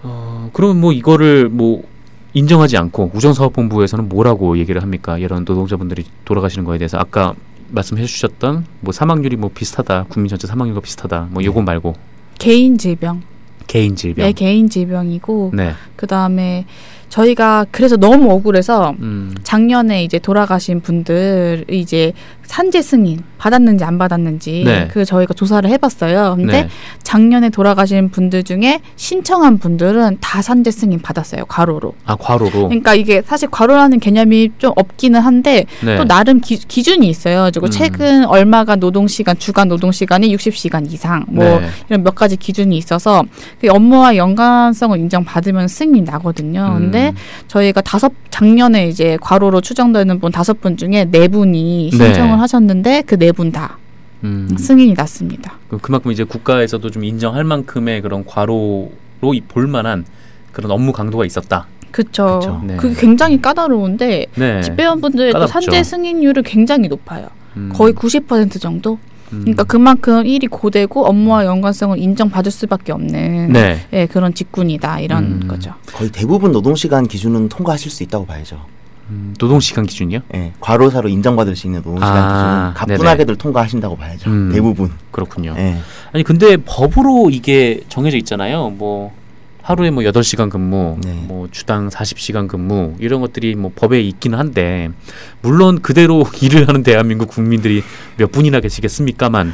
어, 그럼 뭐 이거를 뭐 인정하지 않고 우정사업본부에서는 뭐라고 얘기를 합니까? 이런 노동자분들이 돌아가시는 거에 대해서 아까 말씀해 주셨던 뭐 사망률이 뭐 비슷하다, 국민 전체 사망률과 비슷하다, 뭐 요거 말고 개인 질병. 개인 질병. 네, 개인 질병이고 네. 그다음에 저희가 그래서 너무 억울해서 음. 작년에 이제 돌아가신 분들 이제 산재 승인 받았는지 안 받았는지 네. 그 저희가 조사를 해봤어요. 근데 네. 작년에 돌아가신 분들 중에 신청한 분들은 다 산재 승인 받았어요. 과로로. 아 과로로. 그러니까 이게 사실 과로라는 개념이 좀 없기는 한데 네. 또 나름 기, 기준이 있어요. 그리고 음. 최근 얼마가 노동 시간 주간 노동 시간이 60시간 이상 뭐 네. 이런 몇 가지 기준이 있어서 그 업무와 연관성을 인정받으면 승인이 나거든요. 음. 근데 저희가 다섯 작년에 이제 과로로 추정되는 분 다섯 분 중에 네 분이 네. 신청을 하셨는데 그 네 분다 음. 승인이 났습니다. 그- 그만큼 이제 국가에서도 좀 인정할 만큼의 그런 과로로 이- 볼 만한 그런 업무 강도가 있었다. 그렇죠. 네. 그게 굉장히 까다로운데 네. 집배원분들의 또 산재 승인율은 굉장히 높아요. 음. 거의 90% 정도. 음. 그러니까 그만큼 일이 고되고 업무와 연관성을 인정받을 수밖에 없는 네. 예, 그런 직군이다 이런 음. 거죠. 거의 대부분 노동 시간 기준은 통과하실 수 있다고 봐야죠. 음, 노동시간 기준이요? 네, 과로사로 인정받을 수 있는 노동시간 아, 기준은 가뿐하게들 통과하신다고 봐야죠. 음, 대부분. 그렇군요. 네. 아니 근데 법으로 이게 정해져 있잖아요. 뭐 하루에 뭐 여덟 시간 근무, 네. 뭐 주당 사십 시간 근무 이런 것들이 뭐 법에 있기는 한데 물론 그대로 일을 하는 대한민국 국민들이 몇 분이나 계시겠습니까만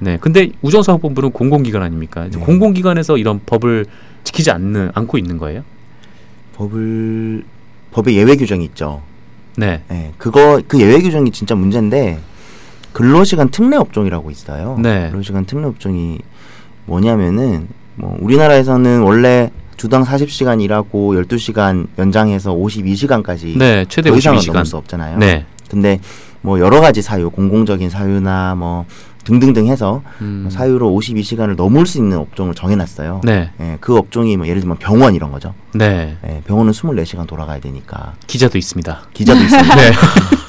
네. 근데 우정사업본부는 공공기관 아닙니까? 네. 공공기관에서 이런 법을 지키지 않는 않고 있는 거예요? 법을 법에 예외 규정이 있죠. 네. 네. 그거 그 예외 규정이 진짜 문제인데 근로시간 특례 업종이라고 있어요. 네. 근로시간 특례 업종이 뭐냐면은 뭐 우리나라에서는 원래 주당 40시간 일하고 12시간 연장해서 52시간까지 네, 최대 52시간 넘을 수 없잖아요. 네. 근데 뭐 여러 가지 사유, 공공적인 사유나 뭐 등등등 해서 음. 뭐 사유로 52시간을 넘을 수 있는 업종을 정해놨어요. 네. 예, 그 업종이 뭐 예를 들면 병원 이런 거죠. 네. 예, 병원은 24시간 돌아가야 되니까. 기자도 있습니다. 기자도 있습니다. 네.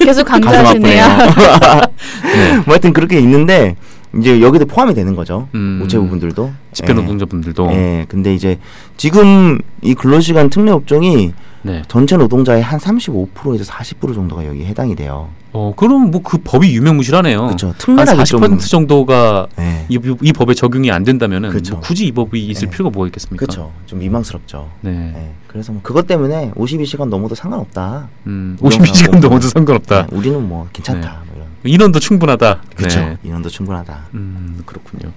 계속 강조하시네요. 네. 뭐 하여튼 그렇게 있는데 이제 여기도 포함이 되는 거죠. 음. 우체부분들도. 집회 노동자분들도. 예. 예. 근데 이제 지금 이 근로시간 특례 업종이 네. 전체 노동자의 한 35%에서 40% 정도가 여기 해당이 돼요. 어, 그럼 뭐 그 법이 유명무실하네요. 그렇죠. 한40% 좀... 정도가 네. 이, 이, 법에 적용이 안 된다면은 뭐 굳이 이 법이 있을 네. 필요가 뭐가 있겠습니까? 그렇죠. 좀 미망스럽죠. 네. 네. 그래서 뭐 그것 때문에 52시간 넘어도 상관없다. 음, 52시간 넘어도 상관없다. 네, 우리는 뭐 괜찮다. 네. 뭐 이런. 인원도 충분하다. 그렇죠. 인원도 충분하다. 음, 그렇군요.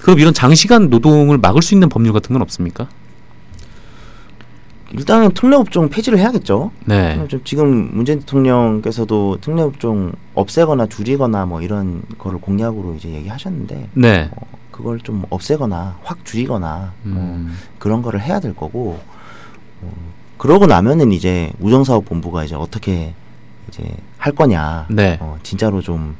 그럼 이런 장시간 노동을 막을 수 있는 법률 같은 건 없습니까? 일단은 특례업종 폐지를 해야겠죠. 네. 지금 문재인 대통령께서도 특례업종 없애거나 줄이거나 뭐 이런 거를 공약으로 이제 얘기하셨는데, 네. 어, 그걸 좀 없애거나 확 줄이거나 뭐 음. 뭐 그런 거를 해야 될 거고, 어, 그러고 나면은 이제 우정사업본부가 이제 어떻게 이제 할 거냐, 네. 어, 진짜로 좀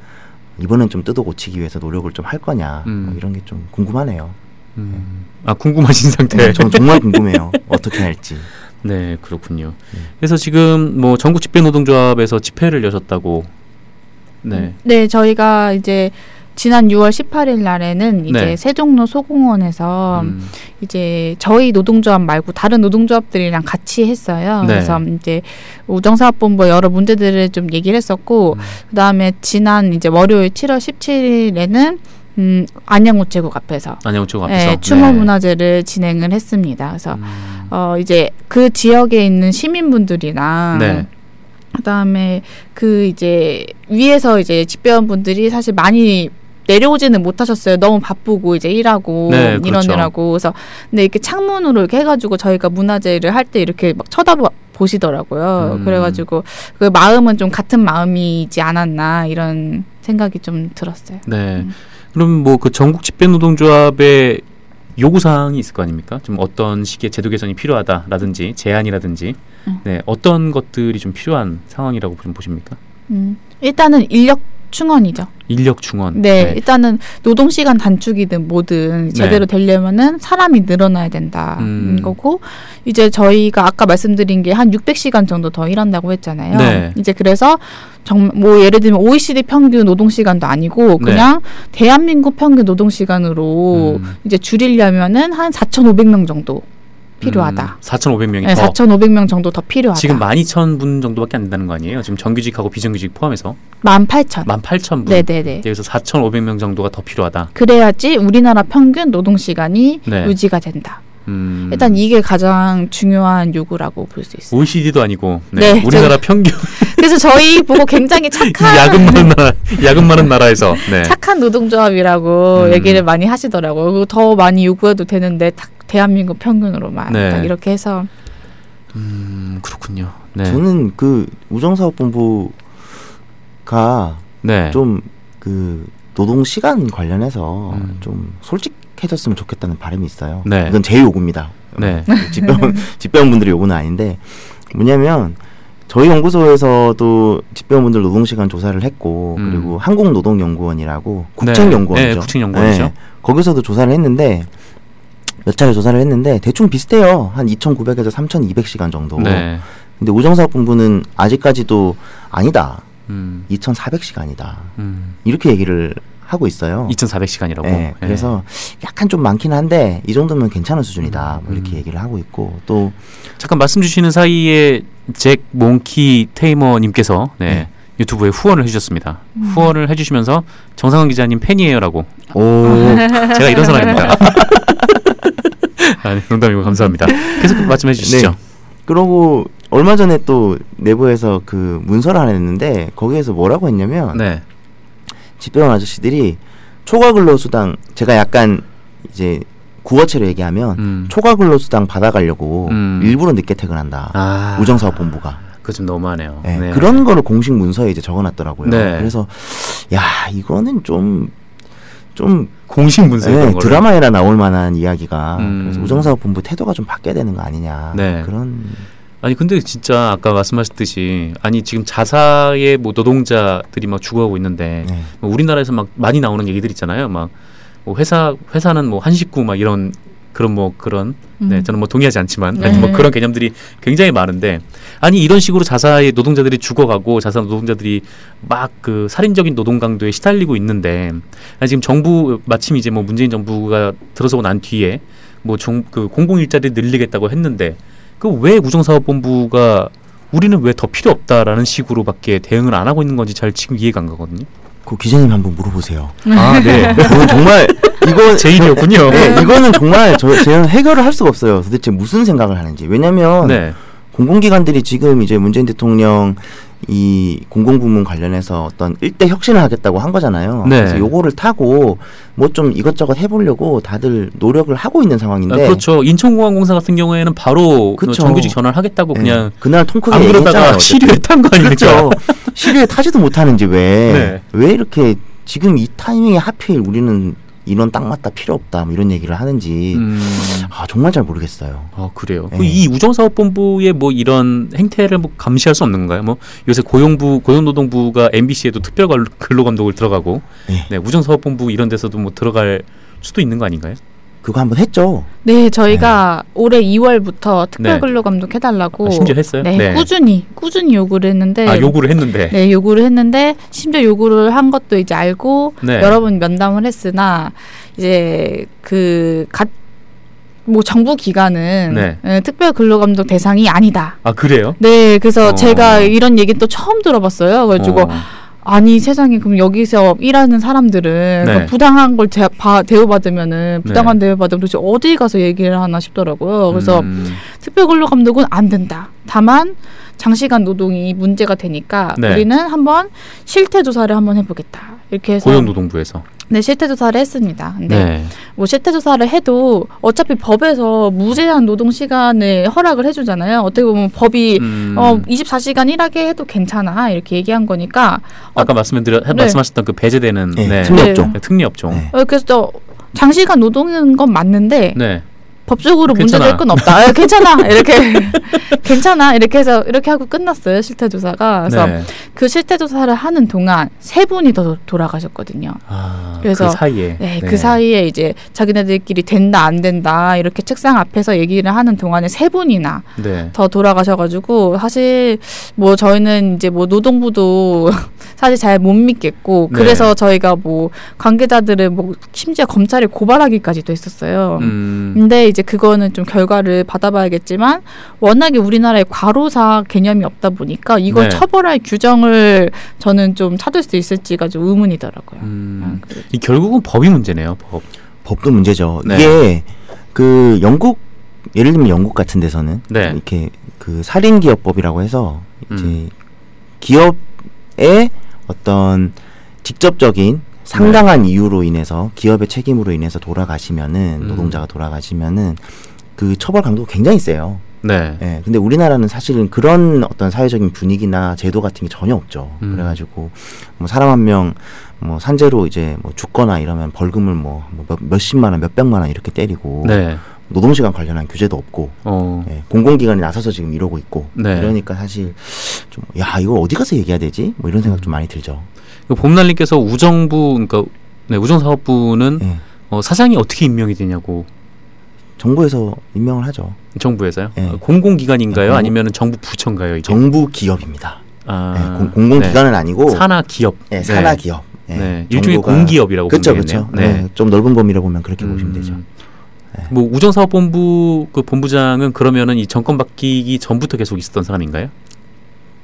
이번엔 좀 뜯어 고치기 위해서 노력을 좀 할 거냐, 뭐 음. 뭐 이런 게 좀 궁금하네요. 음. 아 궁금하신 상태. 네, 전 정말 궁금해요. 어떻게 할지. 네, 그렇군요. 네. 그래서 지금 뭐 전국 집회 노동조합에서 집회를 여셨다고. 네. 네, 저희가 이제 지난 6월 18일 날에는 이제 네. 세종로 소공원에서 음. 이제 저희 노동조합 말고 다른 노동조합들이랑 같이 했어요. 네. 그래서 이제 우정사업본부 여러 문제들을 좀 얘기를 했었고 음. 그다음에 지난 이제 월요일 7월 17일에는 음, 안양우체국 앞에서 안양우체국 앞에서 네, 추모 문화제를 진행을 했습니다. 그래서 음. 어 이제 그 지역에 있는 시민분들이랑 네. 그다음에 그 이제 위에서 이제 집배원분들이 사실 많이 내려오지는 못하셨어요. 너무 바쁘고 이제 일하고 네, 일하느라고 그렇죠. 그래서 근데 이렇게 창문으로 이렇게 해가지고 저희가 문화제를 할 때 이렇게 막 쳐다보 보시더라고요. 음. 그래가지고 그 마음은 좀 같은 마음이지 않았나 이런 생각이 좀 들었어요. 네. 음. 그럼 뭐 그 전국 집배 노동조합의 요구 사항이 있을 거 아닙니까? 좀 어떤 식의 제도 개선이 필요하다라든지 제한이라든지 음. 네 어떤 것들이 좀 필요한 상황이라고 좀 보십니까? 음, 일단은 인력 충원이죠. 인력 충원. 네, 네. 일단은 노동 시간 단축이든 뭐든 제대로 네. 되려면은 사람이 늘어나야 된다. 음. 거고 이제 저희가 아까 말씀드린 게 한 600시간 정도 더 일한다고 했잖아요. 네. 이제 그래서 정 뭐 예를 들면 OECD 평균 노동 시간도 아니고 네. 그냥 대한민국 평균 노동 시간으로 음. 이제 줄이려면은 한 4,500명 정도 필요하다. 음, 4,500명이 네, 더. 4,500명 정도 더 필요하다. 지금 12,000분 정도밖에 안 된다는 거 아니에요? 지금 정규직하고 비정규직 포함해서? 18,000. 18,000분. 네, 네, 네. 그래서 4,500명 정도가 더 필요하다. 그래야지 우리나라 평균 노동 시간이 네. 유지가 된다. 음. 일단 이게 가장 중요한 요구라고 볼 수 있어요. OECD도 아니고 네, 네 우리나라 평균. 그래서 저희 보고 굉장히 착한 야근 많은 나라, 야근 많은 나라에서 네. 착한 노동조합이라고 음. 얘기를 많이 하시더라고요. 더 많이 요구해도 되는데 딱 대한민국 평균으로만 네. 딱 이렇게 해서. 음 그렇군요. 네. 저는 그 우정사업본부가 네. 좀그 노동 시간 관련해서 음. 좀 솔직 해줬으면 좋겠다는 바람이 있어요. 네. 이건 제 요구입니다. 네. 집배원 집배원분들의 요구는 아닌데 뭐냐면 저희 연구소에서도 집배원분들 노동 시간 조사를 했고 음. 그리고 한국노동연구원이라고 국책연구원이죠. 네, 국책연구원이죠. 네, 거기서도 조사를 했는데 몇 차례 조사를 했는데 대충 비슷해요. 한 2,900에서 3,200시간 정도. 네. 근데 우정사업본부는 아직까지도 아니다. 음. 2,400시간이다. 음. 이렇게 얘기를 하고 있어요. 2,400시간이라고. 네, 그래서 네. 약간 좀 많긴 한데 이 정도면 괜찮은 수준이다. 뭐 이렇게 음. 얘기를 하고 있고 또 잠깐 말씀 주시는 사이에 잭 몽키 테이머님께서 네. 네. 유튜브에 후원을 해주셨습니다. 음. 후원을 해주시면서 정상훈 기자님 팬이에요라고. 오, 제가 이런 사람입니다. 아, 네, 농담이고 감사합니다. 계속 말씀해 주시죠. 네. 그러고 얼마 전에 또 내부에서 그 문서를 하나 냈는데 거기에서 뭐라고 했냐면 네. 집배원 아저씨들이 초과 근로수당 제가 약간 이제 구어체로 얘기하면 음. 초과 근로수당 받아가려고 음. 일부러 늦게 퇴근한다. 아. 우정사업본부가. 그 좀 너무하네요. 네, 네. 그런 거를 공식 문서에 이제 적어놨더라고요. 네. 그래서 야 이거는 좀 좀 공식 문서 네, 드라마에나 나올 만한 이야기가 음. 그래서 우정사업본부 태도가 좀 바뀌어야 되는 거 아니냐 네. 그런 아니 근데 진짜 아까 말씀하셨듯이 아니 지금 자사의 뭐 노동자들이 막 죽어가고 있는데 네. 뭐 우리나라에서 막 많이 나오는 얘기들 있잖아요. 막 뭐 회사 회사는 뭐 한식구 막 이런 그런 뭐 그런 네, 음. 네 저는 뭐 동의하지 않지만 네. 뭐 그런 개념들이 굉장히 많은데 아니 이런 식으로 자사의 노동자들이 죽어가고 자사 노동자들이 막 그 살인적인 노동 강도에 시달리고 있는데 아니 지금 정부 마침 이제 뭐 문재인 정부가 들어서고 난 뒤에 뭐그 공공 일자리 늘리겠다고 했는데 그 왜 우정사업본부가 우리는 왜 더 필요 없다라는 식으로밖에 대응을 안 하고 있는 건지 잘 지금 이해가 안 가거든요. 그 기자님 한번 물어보세요. 아, 네. 정말 이거 제 일이었군요. 네, 이거는 정말 저 제가 해결을 할 수가 없어요. 도대체 무슨 생각을 하는지. 왜냐면 네. 공공기관들이 지금 이제 문재인 대통령 이 공공부문 관련해서 어떤 일대 혁신을 하겠다고 한 거잖아요. 네. 그래서 요거를 타고 뭐 좀 이것저것 해보려고 다들 노력을 하고 있는 상황인데. 아, 그렇죠. 인천공항공사 같은 경우에는 바로 그렇죠. 정규직 전환을 하겠다고 네. 그냥 그날 통크게 시류에 탄거 아닙니까? 그렇죠. 시류에 타지도 못하는지 왜왜 네. 이렇게 지금 이 타이밍에 하필 우리는 인원 딱 맞다 필요 없다 뭐 이런 얘기를 하는지 음. 아 정말 잘 모르겠어요. 아 그래요. 네. 이 우정사업본부의 뭐 이런 행태를 뭐 감시할 수 없는 건가요? 뭐 요새 고용부 고용노동부가 MBC에도 특별 근로 감독을 들어가고 네. 네 우정사업본부 이런 데서도 뭐 들어갈 수도 있는 거 아닌가요? 그거 한번 했죠. 네, 저희가 네. 올해 2월부터 특별 네. 근로 감독 해달라고 아, 심지어 했어요. 네, 네, 꾸준히 꾸준히 요구를 했는데 아 요구를 했는데 네 요구를 했는데 심지어 요구를 한 것도 이제 알고 네. 여러 번 면담을 했으나 이제 그갓 뭐 정부 기관은 네. 에, 특별 근로감독 대상이 아니다. 아 그래요? 네, 그래서 어. 제가 이런 얘기 또 처음 들어봤어요. 그래가지고 어. 아니 세상에 그럼 여기서 일하는 사람들은 네. 부당한 걸 대, 바, 대우받으면은 부당한 네. 대우받으면 도대체 어디 가서 얘기를 하나 싶더라고요. 그래서 음. 특별근로 감독은 안 된다. 다만 장시간 노동이 문제가 되니까 네. 우리는 한번 실태 조사를 한번 해보겠다. 이렇게 해서 고용노동부에서 네, 실태 조사를 했습니다. 근데 네. 뭐 실태 조사를 해도 어차피 법에서 무제한 노동 시간을 허락을 해주잖아요. 어떻게 보면 법이 음. 어 24시간 일하게 해도 괜찮아 이렇게 얘기한 거니까 아까 어, 말씀드려 네. 말씀하셨던 그 배제되는 네, 네. 특례 업종 네, 특례 업종. 어, 그래서 장시간 노동인 건 맞는데 네. 법적으로 문제될 건 없다. 아, 괜찮아. 이렇게 괜찮아. 이렇게 해서 이렇게 하고 끝났어요. 실태 조사가. 그래서 네. 그 실태 조사를 하는 동안 세 분이 더 돌아가셨거든요. 아, 그래서 그 사이에 네, 네, 그 사이에 이제 자기네들끼리 된다 안 된다 이렇게 책상 앞에서 얘기를 하는 동안에 세 분이나 네. 더 돌아가셔가지고 사실 뭐 저희는 이제 뭐 노동부도 사실 잘 못 믿겠고 네. 그래서 저희가 뭐 관계자들을 뭐 심지어 검찰에 고발하기까지도 했었어요. 음. 근데 이제 그거는 좀 결과를 받아봐야겠지만 워낙에 우리나라에 과로사 개념이 없다 보니까 이걸 네. 처벌할 규정을 저는 좀 찾을 수 있을지가 좀 의문이더라고요. 음. 아, 이 결국은 법이 문제네요. 법. 법도 문제죠. 네. 이게 그 영국 예를 들면 영국 같은 데서는 네. 이렇게 그 살인 기업법이라고 해서 이제 음. 기업의 어떤 직접적인 상당한 네. 이유로 인해서 기업의 책임으로 인해서 돌아가시면은 음. 노동자가 돌아가시면은 그 처벌 강도가 굉장히 세요. 네. 네. 근데 우리나라는 사실은 그런 어떤 사회적인 분위기나 제도 같은 게 전혀 없죠. 음. 그래가지고 뭐 사람 한 명 뭐 산재로 이제 뭐 죽거나 이러면 벌금을 뭐, 뭐 몇, 몇십만 원, 몇백만 원 이렇게 때리고 네. 노동시간 관련한 규제도 없고 어. 예, 공공기관이 나서서 지금 이러고 있고 네. 이러니까 사실 좀 야 이거 어디 가서 얘기해야 되지? 뭐 이런 생각 음. 좀 많이 들죠. 그 봄날님께서 우정부 그러니까 네, 우정사업부는 네. 어, 사장이 어떻게 임명이 되냐고 정부에서 임명을 하죠. 정부에서요? 네. 공공기관인가요? 네. 아니면 정부 부처인가요? 이게? 정부 기업입니다. 아, 네, 공, 공기관은 아니고 산하 기업. 네, 산하 기업. 네. 일종의 공기업이라고 그렇죠, 그렇죠. 네. 좀 넓은 범위로 보면 그렇게 음, 보시면 되죠. 뭐 우정사업본부 그 본부장은 그러면은 이 정권 바뀌기 전부터 계속 있었던 사람인가요?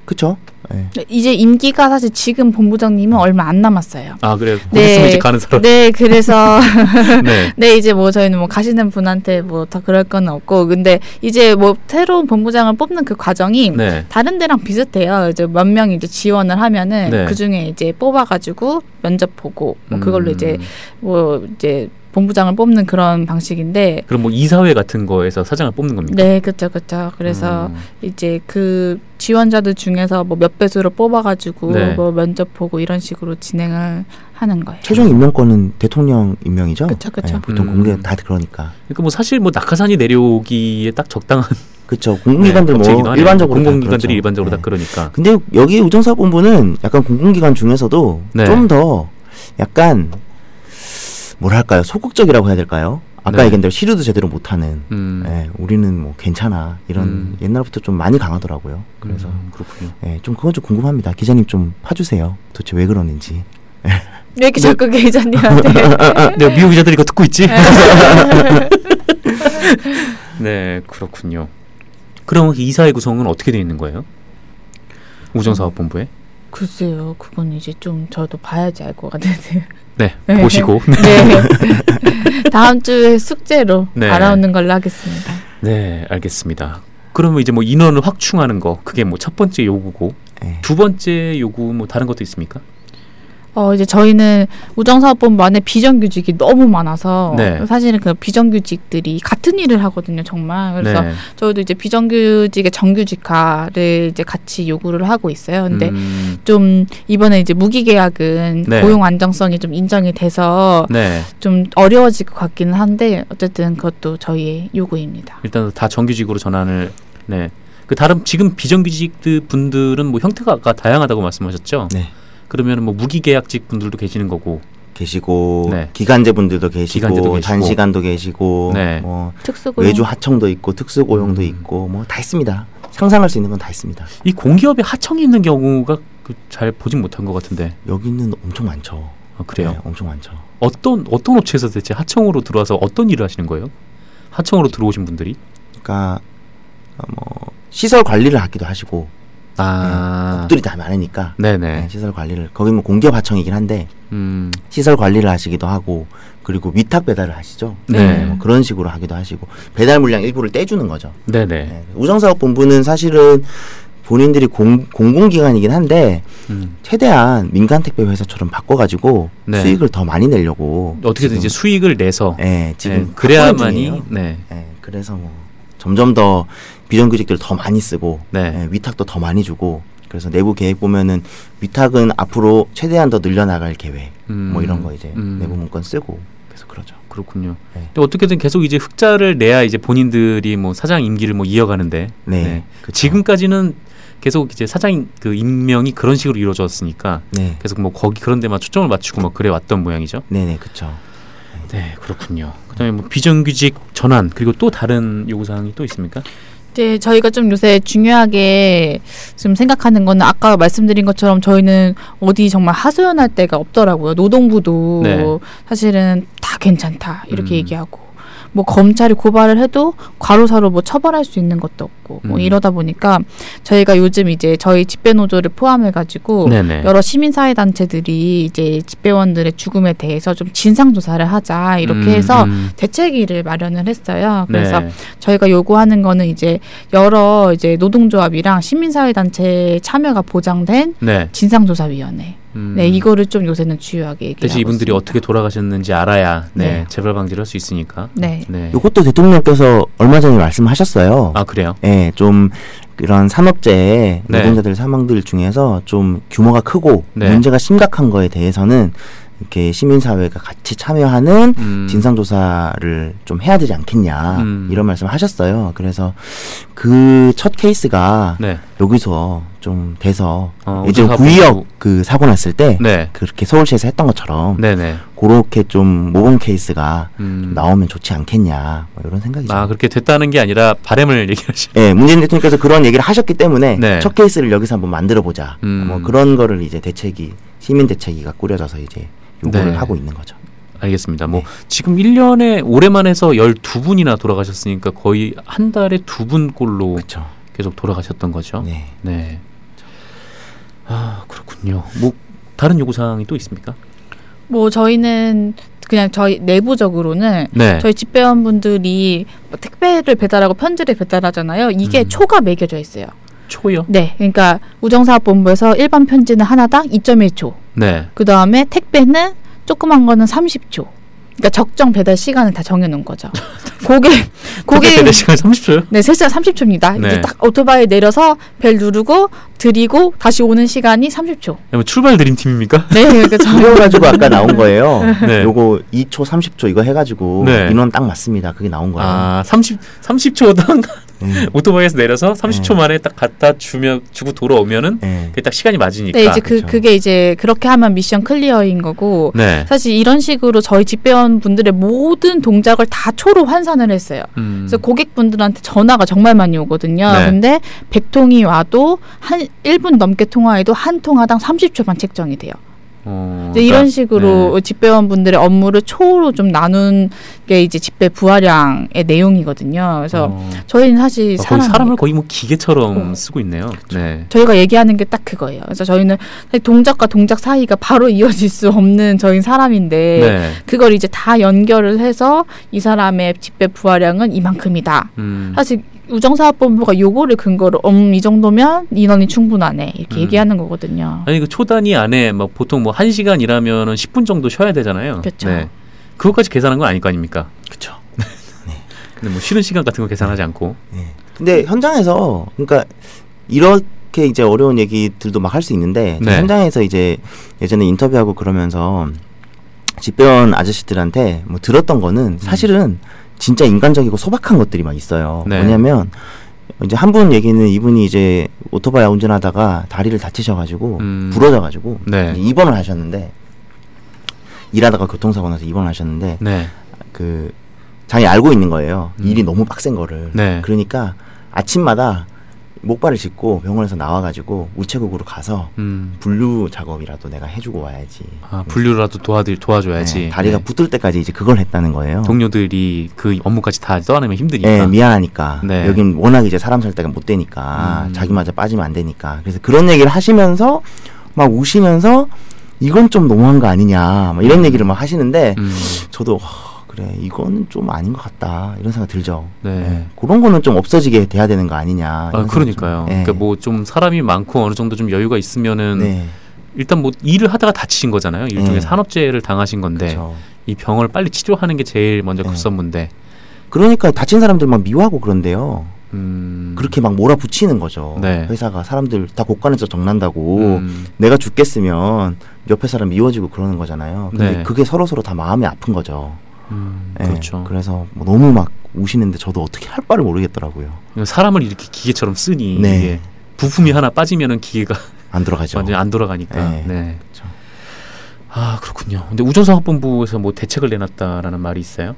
그렇죠. 네. 이제 임기가 사실 지금 본부장님은 얼마 안 남았어요. 아 그래요. 네. 이제 가는 사람. 네, 그래서 네. 네. 이제 뭐 저희는 뭐 가시는 분한테 뭐 다 그럴 건 없고, 근데 이제 뭐 새로운 본부장을 뽑는 그 과정이 네. 다른 데랑 비슷해요. 이제 몇 명 이제 지원을 하면은 네. 그 중에 이제 뽑아가지고 면접 보고 뭐 그걸로 음. 이제 뭐 이제 본부장을 뽑는 그런 방식인데 그럼 뭐 이사회 같은 거에서 사장을 뽑는 겁니까? 네, 그렇죠, 그렇죠. 그래서 음. 이제 그 지원자들 중에서 뭐 몇 배수로 뽑아가지고 네. 뭐 면접 보고 이런 식으로 진행을 하는 거예요. 최종 임명권은 대통령 임명이죠. 그렇죠, 그렇죠. 네, 보통 음. 공개 다 그러니까. 그러니까 뭐 사실 뭐 낙하산이 내려오기에 딱 적당한. 그렇죠. 공공기관들 네, 뭐 일반적으로 공공기관들이 그렇죠. 일반적으로 다 그러니까. 근데 여기 우정사본부는 약간 공공기관 중에서도 네. 좀더 약간 뭐랄까요 소극적이라고 해야 될까요? 아까 네. 얘기한 대로 시류도 제대로 못하는 음. 예, 우리는 뭐 괜찮아 이런 음. 옛날부터 좀 많이 강하더라고요. 그래서 음, 그렇군요. 예, 좀 그건 좀 궁금합니다. 기자님 좀 파주세요. 도대체 왜 그러는지. 왜 이렇게 네. 자꾸 기자님한테? 네, 미국 기자들이 이거 듣고 있지? 네, 그렇군요. 그럼 이사회 구성은 어떻게 되어 있는 거예요? 우정사업본부에? 글쎄요, 그건 이제 좀 저도 봐야지 알 것 같은데. 네, 네, 보시고. 네. 다음 주에 숙제로 네. 알아오는 걸로 하겠습니다. 네, 알겠습니다. 그러면 이제 뭐 인원을 확충하는 거 그게 뭐 첫 번째 요구고 네. 두 번째 요구 뭐 다른 것도 있습니까? 어 이제 저희는 우정사업본부 안에 비정규직이 너무 많아서 네. 사실은 그 비정규직들이 같은 일을 하거든요 정말 그래서 네. 저희도 이제 비정규직의 정규직화를 이제 같이 요구를 하고 있어요 근데 음. 좀 이번에 이제 무기계약은 네. 고용 안정성이 좀 인정이 돼서 네. 좀 어려워질 것 같기는 한데 어쨌든 그것도 저희의 요구입니다 일단 다 정규직으로 전환을 네. 그 다른 지금 비정규직 분들은 뭐 형태가 다양하다고 말씀하셨죠? 네. 그러면 뭐 무기계약직 분들도 계시는 거고 계시고 네. 기간제 분들도 계시고, 계시고 단시간도 계시고 네. 뭐 특수고용. 외주 하청도 있고 특수고용도 음. 있고 뭐 다 있습니다. 상상할 수 있는 건 다 있습니다. 이 공기업에 하청이 있는 경우가 그 잘 보진 못한 것 같은데 여기는 엄청 많죠. 아, 그래요? 네, 엄청 많죠. 어떤 어떤 업체에서 대체 하청으로 들어와서 어떤 일을 하시는 거예요? 하청으로 들어오신 분들이? 그러니까 뭐 시설 관리를 하기도 하시고 아. 네, 곡들이 다 많으니까 네네. 네, 시설 관리를 거기 뭐 공기업 하청이긴 한데 음. 시설 관리를 하시기도 하고 그리고 위탁 배달을 하시죠. 네. 뭐 그런 식으로 하기도 하시고 배달 물량 일부를 떼주는 거죠. 네네. 네. 우정사업본부는 사실은 본인들이 공, 공공기관이긴 한데 음. 최대한 민간 택배 회사처럼 바꿔가지고 네. 수익을 더 많이 내려고 어떻게든 이제 수익을 내서 네, 지금 네, 그래야만이 네. 네. 그래서 뭐 점점 더 비정규직들 더 많이 쓰고 네. 네, 위탁도 더 많이 주고 그래서 내부 계획 보면은 위탁은 앞으로 최대한 더 늘려나갈 계획 음. 뭐 이런 거 이제 음. 내부 문건 쓰고 그래서 그러죠. 그렇군요. 네. 어떻게든 계속 이제 흑자를 내야 이제 본인들이 뭐 사장 임기를 뭐 이어가는데 네. 네. 지금까지는 계속 이제 사장 그 임명이 그런 식으로 이루어졌으니까 네. 계속 뭐 거기 그런 데만 초점을 맞추고 뭐 그래 왔던 모양이죠. 네네 그렇죠. 네 그렇군요. 그다음에 뭐 비정규직 전환 그리고 또 다른 요구 사항이 또 있습니까? 이제 저희가 좀 요새 중요하게 좀 생각하는 거는 아까 말씀드린 것처럼 저희는 어디 정말 하소연할 데가 없더라고요. 노동부도 네. 사실은 다 괜찮다 이렇게 음. 얘기하고 뭐 검찰이 고발을 해도 과로사로 뭐 처벌할 수 있는 것도 없고 뭐 음. 이러다 보니까 저희가 요즘 이제 저희 집배 노조를 포함해 가지고 여러 시민 사회 단체들이 이제 집배원들의 죽음에 대해서 좀 진상 조사를 하자 이렇게 음. 해서 음. 대책위를 마련을 했어요. 그래서 네. 저희가 요구하는 거는 이제 여러 이제 노동조합이랑 시민 사회 단체 참여가 보장된 네. 진상조사위원회 음. 네, 이거를 좀 요새는 주요하게 얘기하고 대신 이분들이 있습니다. 어떻게 돌아가셨는지 알아야 네, 네. 재발 방지를 할 수 있으니까. 네. 네. 이것도 대통령께서 얼마 전에 말씀하셨어요. 아 그래요? 네, 좀 이런 산업재해 네. 노동자들 사망들 중에서 좀 규모가 크고 네. 문제가 심각한 거에 대해서는 이렇게 시민사회가 같이 참여하는 음. 진상조사를 좀 해야 되지 않겠냐 음. 이런 말씀을 하셨어요. 그래서 그 첫 케이스가 네. 여기서 좀 돼서 어, 예전 구의역 그 사고 났을 때 네. 그렇게 서울시에서 했던 것처럼 네네. 그렇게 좀 모범 케이스가 음. 나오면 좋지 않겠냐 뭐 이런 생각이죠. 아 그렇게 됐다는 게 아니라 바램을 얘기하시. 네, 문재인 대통령께서 그런 얘기를 하셨기 때문에 네. 첫 케이스를 여기서 한번 만들어 보자. 음. 뭐 그런 거를 이제 대책이 시민 대책위가 꾸려져서 이제 요구를 네. 하고 있는 거죠. 알겠습니다. 뭐 네. 지금 1년에 올해만 해서 12분이나 돌아가셨으니까 거의 한 달에 두 분꼴로 그쵸. 계속 돌아가셨던 거죠. 네. 네. 아, 그렇군요. 뭐 다른 요구 사항이 또 있습니까? 뭐 저희는 그냥 저희 내부적으로는 네. 저희 집배원분들이 뭐 택배를 배달하고 편지를 배달하잖아요. 이게 음. 초가 매겨져 있어요. 초요? 네. 그러니까 우정사업본부에서 일반 편지는 하나당 2.1초. 네. 그 다음에 택배는 조그만 거는 30초. 그러니까 적정 배달 시간을 다 정해놓은 거죠. 고객 고객 배달 시간 30초요? 네, 3시간 30초입니다. 네. 이제 딱 오토바이 내려서 벨 누르고 드리고 다시 오는 시간이 30초. 뭐 출발 드림 팀입니까? 네, 그러니까 그거 가지고 아까 나온 거예요. 네. 요거 2초 30초 이거 해가지고 네. 인원 딱 맞습니다. 그게 나온 거예요. 아, 30 30초당 음. 오토바이에서 내려서 30초 음. 만에 딱 갖다 주면 주고 돌아오면은 네. 그게 딱 시간이 맞으니까. 네, 이제 그 그쵸. 그게 이제 그렇게 하면 mission clear인 거고. 네. 사실 이런 식으로 저희 집배원 분들의 모든 동작을 다 초로 환산을 했어요. 음. 그래서 고객분들한테 전화가 정말 많이 오거든요. 네. 근데 100통이 와도 한 1분 넘게 통화해도 한 통화당 30초만 책정이 돼요. 어, 이제 이런 그러니까, 식으로 네. 집배원분들의 업무를 초로 좀 나눈 게 이제 집배 부하량의 내용이거든요. 그래서 어. 저희는 사실 아, 사람 사람을 거의 뭐 기계처럼 어. 쓰고 있네요. 네. 저희가 얘기하는 게 딱 그거예요. 그래서 저희는 동작과 동작 사이가 바로 이어질 수 없는 저희 사람인데 네. 그걸 이제 다 연결을 해서 이 사람의 집배 부하량은 이만큼이다. 음. 사실 우정사업본부가 요거를 근거로 음, 이 정도면 인원이 충분하네 이렇게 음. 얘기하는 거거든요. 아니 그 초단위 안에 뭐 보통 뭐 1시간 일하면은 10분 정도 쉬어야 되잖아요. 그렇죠. 네. 그것까지 계산한 건 아닐 거 아닙니까? 그렇죠. 네. 근데 뭐 쉬는 시간 같은 거 계산하지 않고. 네. 근데 현장에서 그러니까 이렇게 이제 어려운 얘기들도 막 할 수 있는데 네. 현장에서 이제 예전에 인터뷰하고 그러면서 집배원 아저씨들한테 뭐 들었던 거는 음. 사실은 음. 진짜 인간적이고 소박한 것들이 막 있어요. 네. 뭐냐면 이제 한 분 얘기는 이분이 이제 오토바이 운전하다가 다리를 다치셔가지고 음. 부러져가지고 네. 입원을 하셨는데 일하다가 교통사고 나서 입원을 하셨는데 네. 그 자기 알고 있는 거예요. 음. 일이 너무 빡센 거를. 네. 그러니까 아침마다 목발을 짚고 병원에서 나와가지고 우체국으로 가서 음. 분류 작업이라도 내가 해주고 와야지. 아 분류라도 도와드 도와줘야지. 네, 다리가 네. 붙을 때까지 이제 그걸 했다는 거예요. 동료들이 그 업무까지 다 떠안으면 힘드니까. 네, 미안하니까. 네. 여긴 워낙 이제 사람 살 때가 못 되니까 음. 자기마저 빠지면 안 되니까. 그래서 그런 얘기를 하시면서 막 우시면서 이건 좀 너무한 거 아니냐, 막 이런 음. 얘기를 막 하시는데 음. 저도. 그래 이거는 좀 아닌 것 같다 이런 생각 들죠. 네. 네. 그런 거는 좀 없어지게 돼야 되는 거 아니냐. 아, 그러니까요. 네. 그러니까 뭐 좀 사람이 많고 어느 정도 좀 여유가 있으면은 네. 일단 뭐 일을 하다가 다치신 거잖아요. 일종의 네. 산업재해를 당하신 건데 그쵸. 이 병을 빨리 치료하는 게 제일 먼저 급선무인데. 네. 그러니까 다친 사람들 막 미워하고 그런데요. 음. 그렇게 막 몰아붙이는 거죠. 네. 회사가 사람들 다 곳간에서 정난다고 음. 내가 죽겠으면 옆에 사람 미워지고 그러는 거잖아요. 근데 네. 그게 서로 서로 다 마음이 아픈 거죠. 음, 네, 그렇죠. 그래서 뭐 너무 막 우시는데 저도 어떻게 할 바를 모르겠더라고요. 사람을 이렇게 기계처럼 쓰니 네. 부품이 하나 빠지면은 기계가 안 들어가죠. 완전 안 돌아가니까. 네. 네. 그렇죠. 아 그렇군요. 근데 우정사업본부에서 뭐 대책을 내놨다라는 말이 있어요?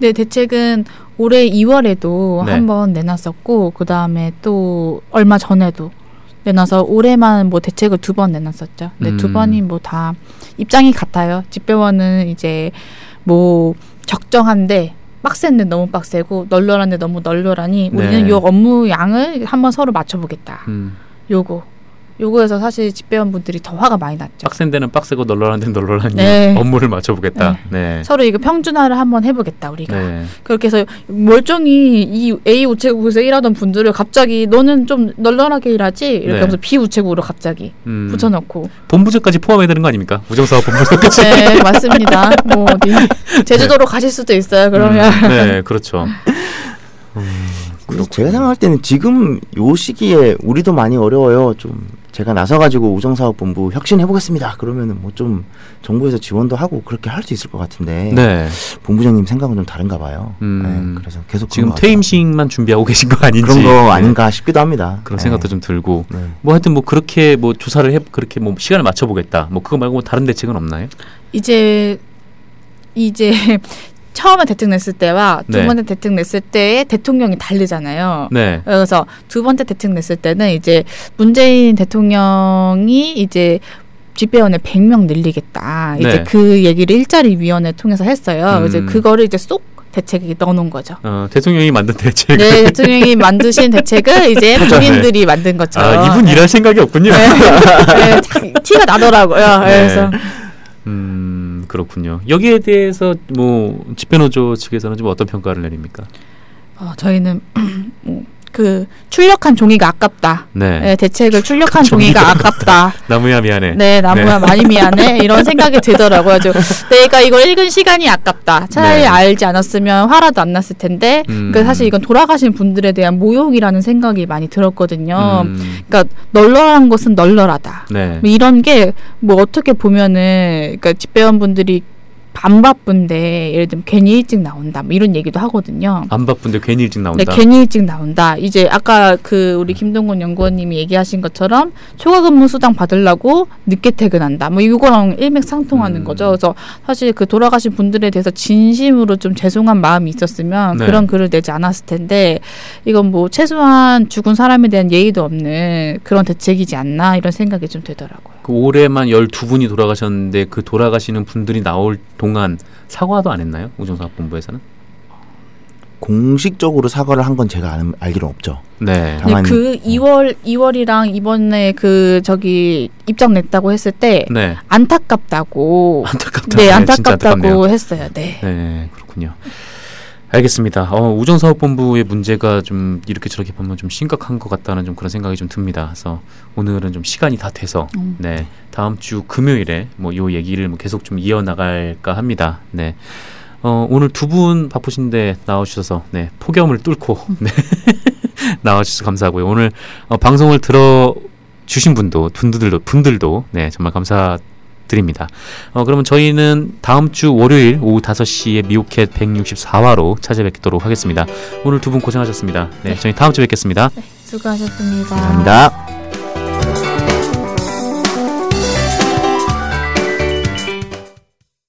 네, 대책은 올해 2월에도 네. 한번 내놨었고 그 다음에 또 얼마 전에도 내놔서 올해만 뭐 대책을 두 번 내놨었죠. 근데 음. 두 번이 뭐 다 입장이 같아요. 집배원은 이제 뭐 적정한데 빡센 데 너무 빡세고 널널한 데 너무 널널하니 우리는 네. 요 업무 양을 한번 서로 맞춰보겠다. 음. 요거 요거에서 사실 집배원분들이 더 화가 많이 났죠. 빡센 데는 빡세고 널널한 데는 널널하니 네. 업무를 맞춰보겠다. 네. 네. 서로 이거 평준화를 한번 해보겠다 우리가. 네. 그렇게 해서 멀쩡히 이 A 우체국에서 일하던 분들을 갑자기 너는 좀 널널하게 일하지 이렇게 네. 하면서 B 우체국으로 갑자기 음. 붙여놓고 본부장까지 포함해야 되는 거 아닙니까? 우정사업 본부장까지. 네 맞습니다. 뭐 어디 제주도로 가실 수도 있어요. 그러면. 음. 네 그렇죠. 음. 제가 생각할 때는 지금 요 시기에 우리도 많이 어려워요. 좀 제가 나서가지고 우정사업본부 혁신해보겠습니다. 그러면은 뭐 좀 정부에서 지원도 하고 그렇게 할 수 있을 것 같은데 네. 본부장님 생각은 좀 다른가 봐요. 음, 네, 그래서 계속 지금 퇴임식만 준비하고 계신 거 아닌지 그런 거 아닌가 싶기도 합니다. 그런 네. 생각도 좀 들고 네. 뭐 하여튼 뭐 그렇게 뭐 조사를 해 그렇게 뭐 시간을 맞춰 보겠다. 뭐 그거 말고 뭐 다른 대책은 없나요? 이제 이제 처음에 대책 냈을 때와 두 네. 번째 대책 냈을 때의 대통령이 다르잖아요. 네. 그래서 두 번째 대책 냈을 때는 이제 문재인 대통령이 이제 집배원을 100명 늘리겠다. 이제 네. 그 얘기를 일자리 위원회 통해서 했어요. 음. 이제 그거를 이제 쏙 대책에 넣어놓은 거죠. 어, 대통령이 만든 대책. 네, 대통령이 만드신 대책을 이제 그죠, 네. 본인들이 만든 것처럼. 아 이분 일할 생각이 없군요. 네, 네, 자- 티가 나더라고요. 네. 그래서 음 그렇군요. 여기에 대해서 뭐 집배노조 측에서는 좀 어떤 평가를 내립니까? 어, 저희는 뭐, 그 출력한 종이가 아깝다. 네. 네, 대책을 출력한 종이가 종이가 아깝다. 나무야 미안해. 네, 나무야 많이 미안해. 이런 생각이 들더라고요. 저 내가 이걸 읽은 시간이 아깝다. 차라리 네. 알지 않았으면 화라도 안 났을 텐데. 음. 그 사실 이건 돌아가신 분들에 대한 모욕이라는 생각이 많이 들었거든요. 음. 그러니까 널널한 것은 널널하다. 네. 뭐 이런 게 뭐 어떻게 보면은 그러니까 집배원분들이 안 바쁜데 예를 들면 괜히 일찍 나온다 뭐 이런 얘기도 하거든요. 안 바쁜데 괜히 일찍 나온다. 네, 괜히 일찍 나온다. 이제 아까 그 우리 김동건 연구원님이 얘기하신 것처럼 초과 근무 수당 받으려고 늦게 퇴근한다. 뭐 이거랑 일맥상통하는 음. 거죠. 그래서 사실 그 돌아가신 분들에 대해서 진심으로 좀 죄송한 마음이 있었으면 네. 그런 글을 내지 않았을 텐데 이건 뭐 최소한 죽은 사람에 대한 예의도 없는 그런 대책이지 않나 이런 생각이 좀 들더라고요. 그 올해만 12분이 돌아가셨는데 그 돌아가시는 분들이 나올 동안 사과도 안 했나요? 우정사업본부에서는? 공식적으로 사과를 한 건 제가 아는, 알기로 없죠. 네. 다만 그 2월 2월이랑 이번에 그 저기 입장 냈다고 했을 때 네. 안타깝다고 안타깝다. 네, 안타깝다고. 했어요. 네. 네, 그렇군요. 알겠습니다. 어, 우정사업본부의 문제가 좀 이렇게 저렇게 보면 좀 심각한 것 같다는 좀 그런 생각이 좀 듭니다. 그래서 오늘은 좀 시간이 다 돼서 음. 네 다음 주 금요일에 뭐 요 얘기를 뭐 계속 좀 이어 나갈까 합니다. 네. 어, 오늘 두 분 바쁘신데 나와주셔서 네 폭염을 뚫고 네 나와주셔서 감사하고요. 오늘 어, 방송을 들어 주신 분도 분들도 분들도 네 정말 감사. 드립니다. 어, 그러면 저희는 다음 주 월요일 오후 5시에 미오캣 164화로 찾아뵙도록 하겠습니다. 오늘 두 분 고생하셨습니다. 네, 저희 다음 주에 뵙겠습니다. 수고하셨습니다. 감사합니다.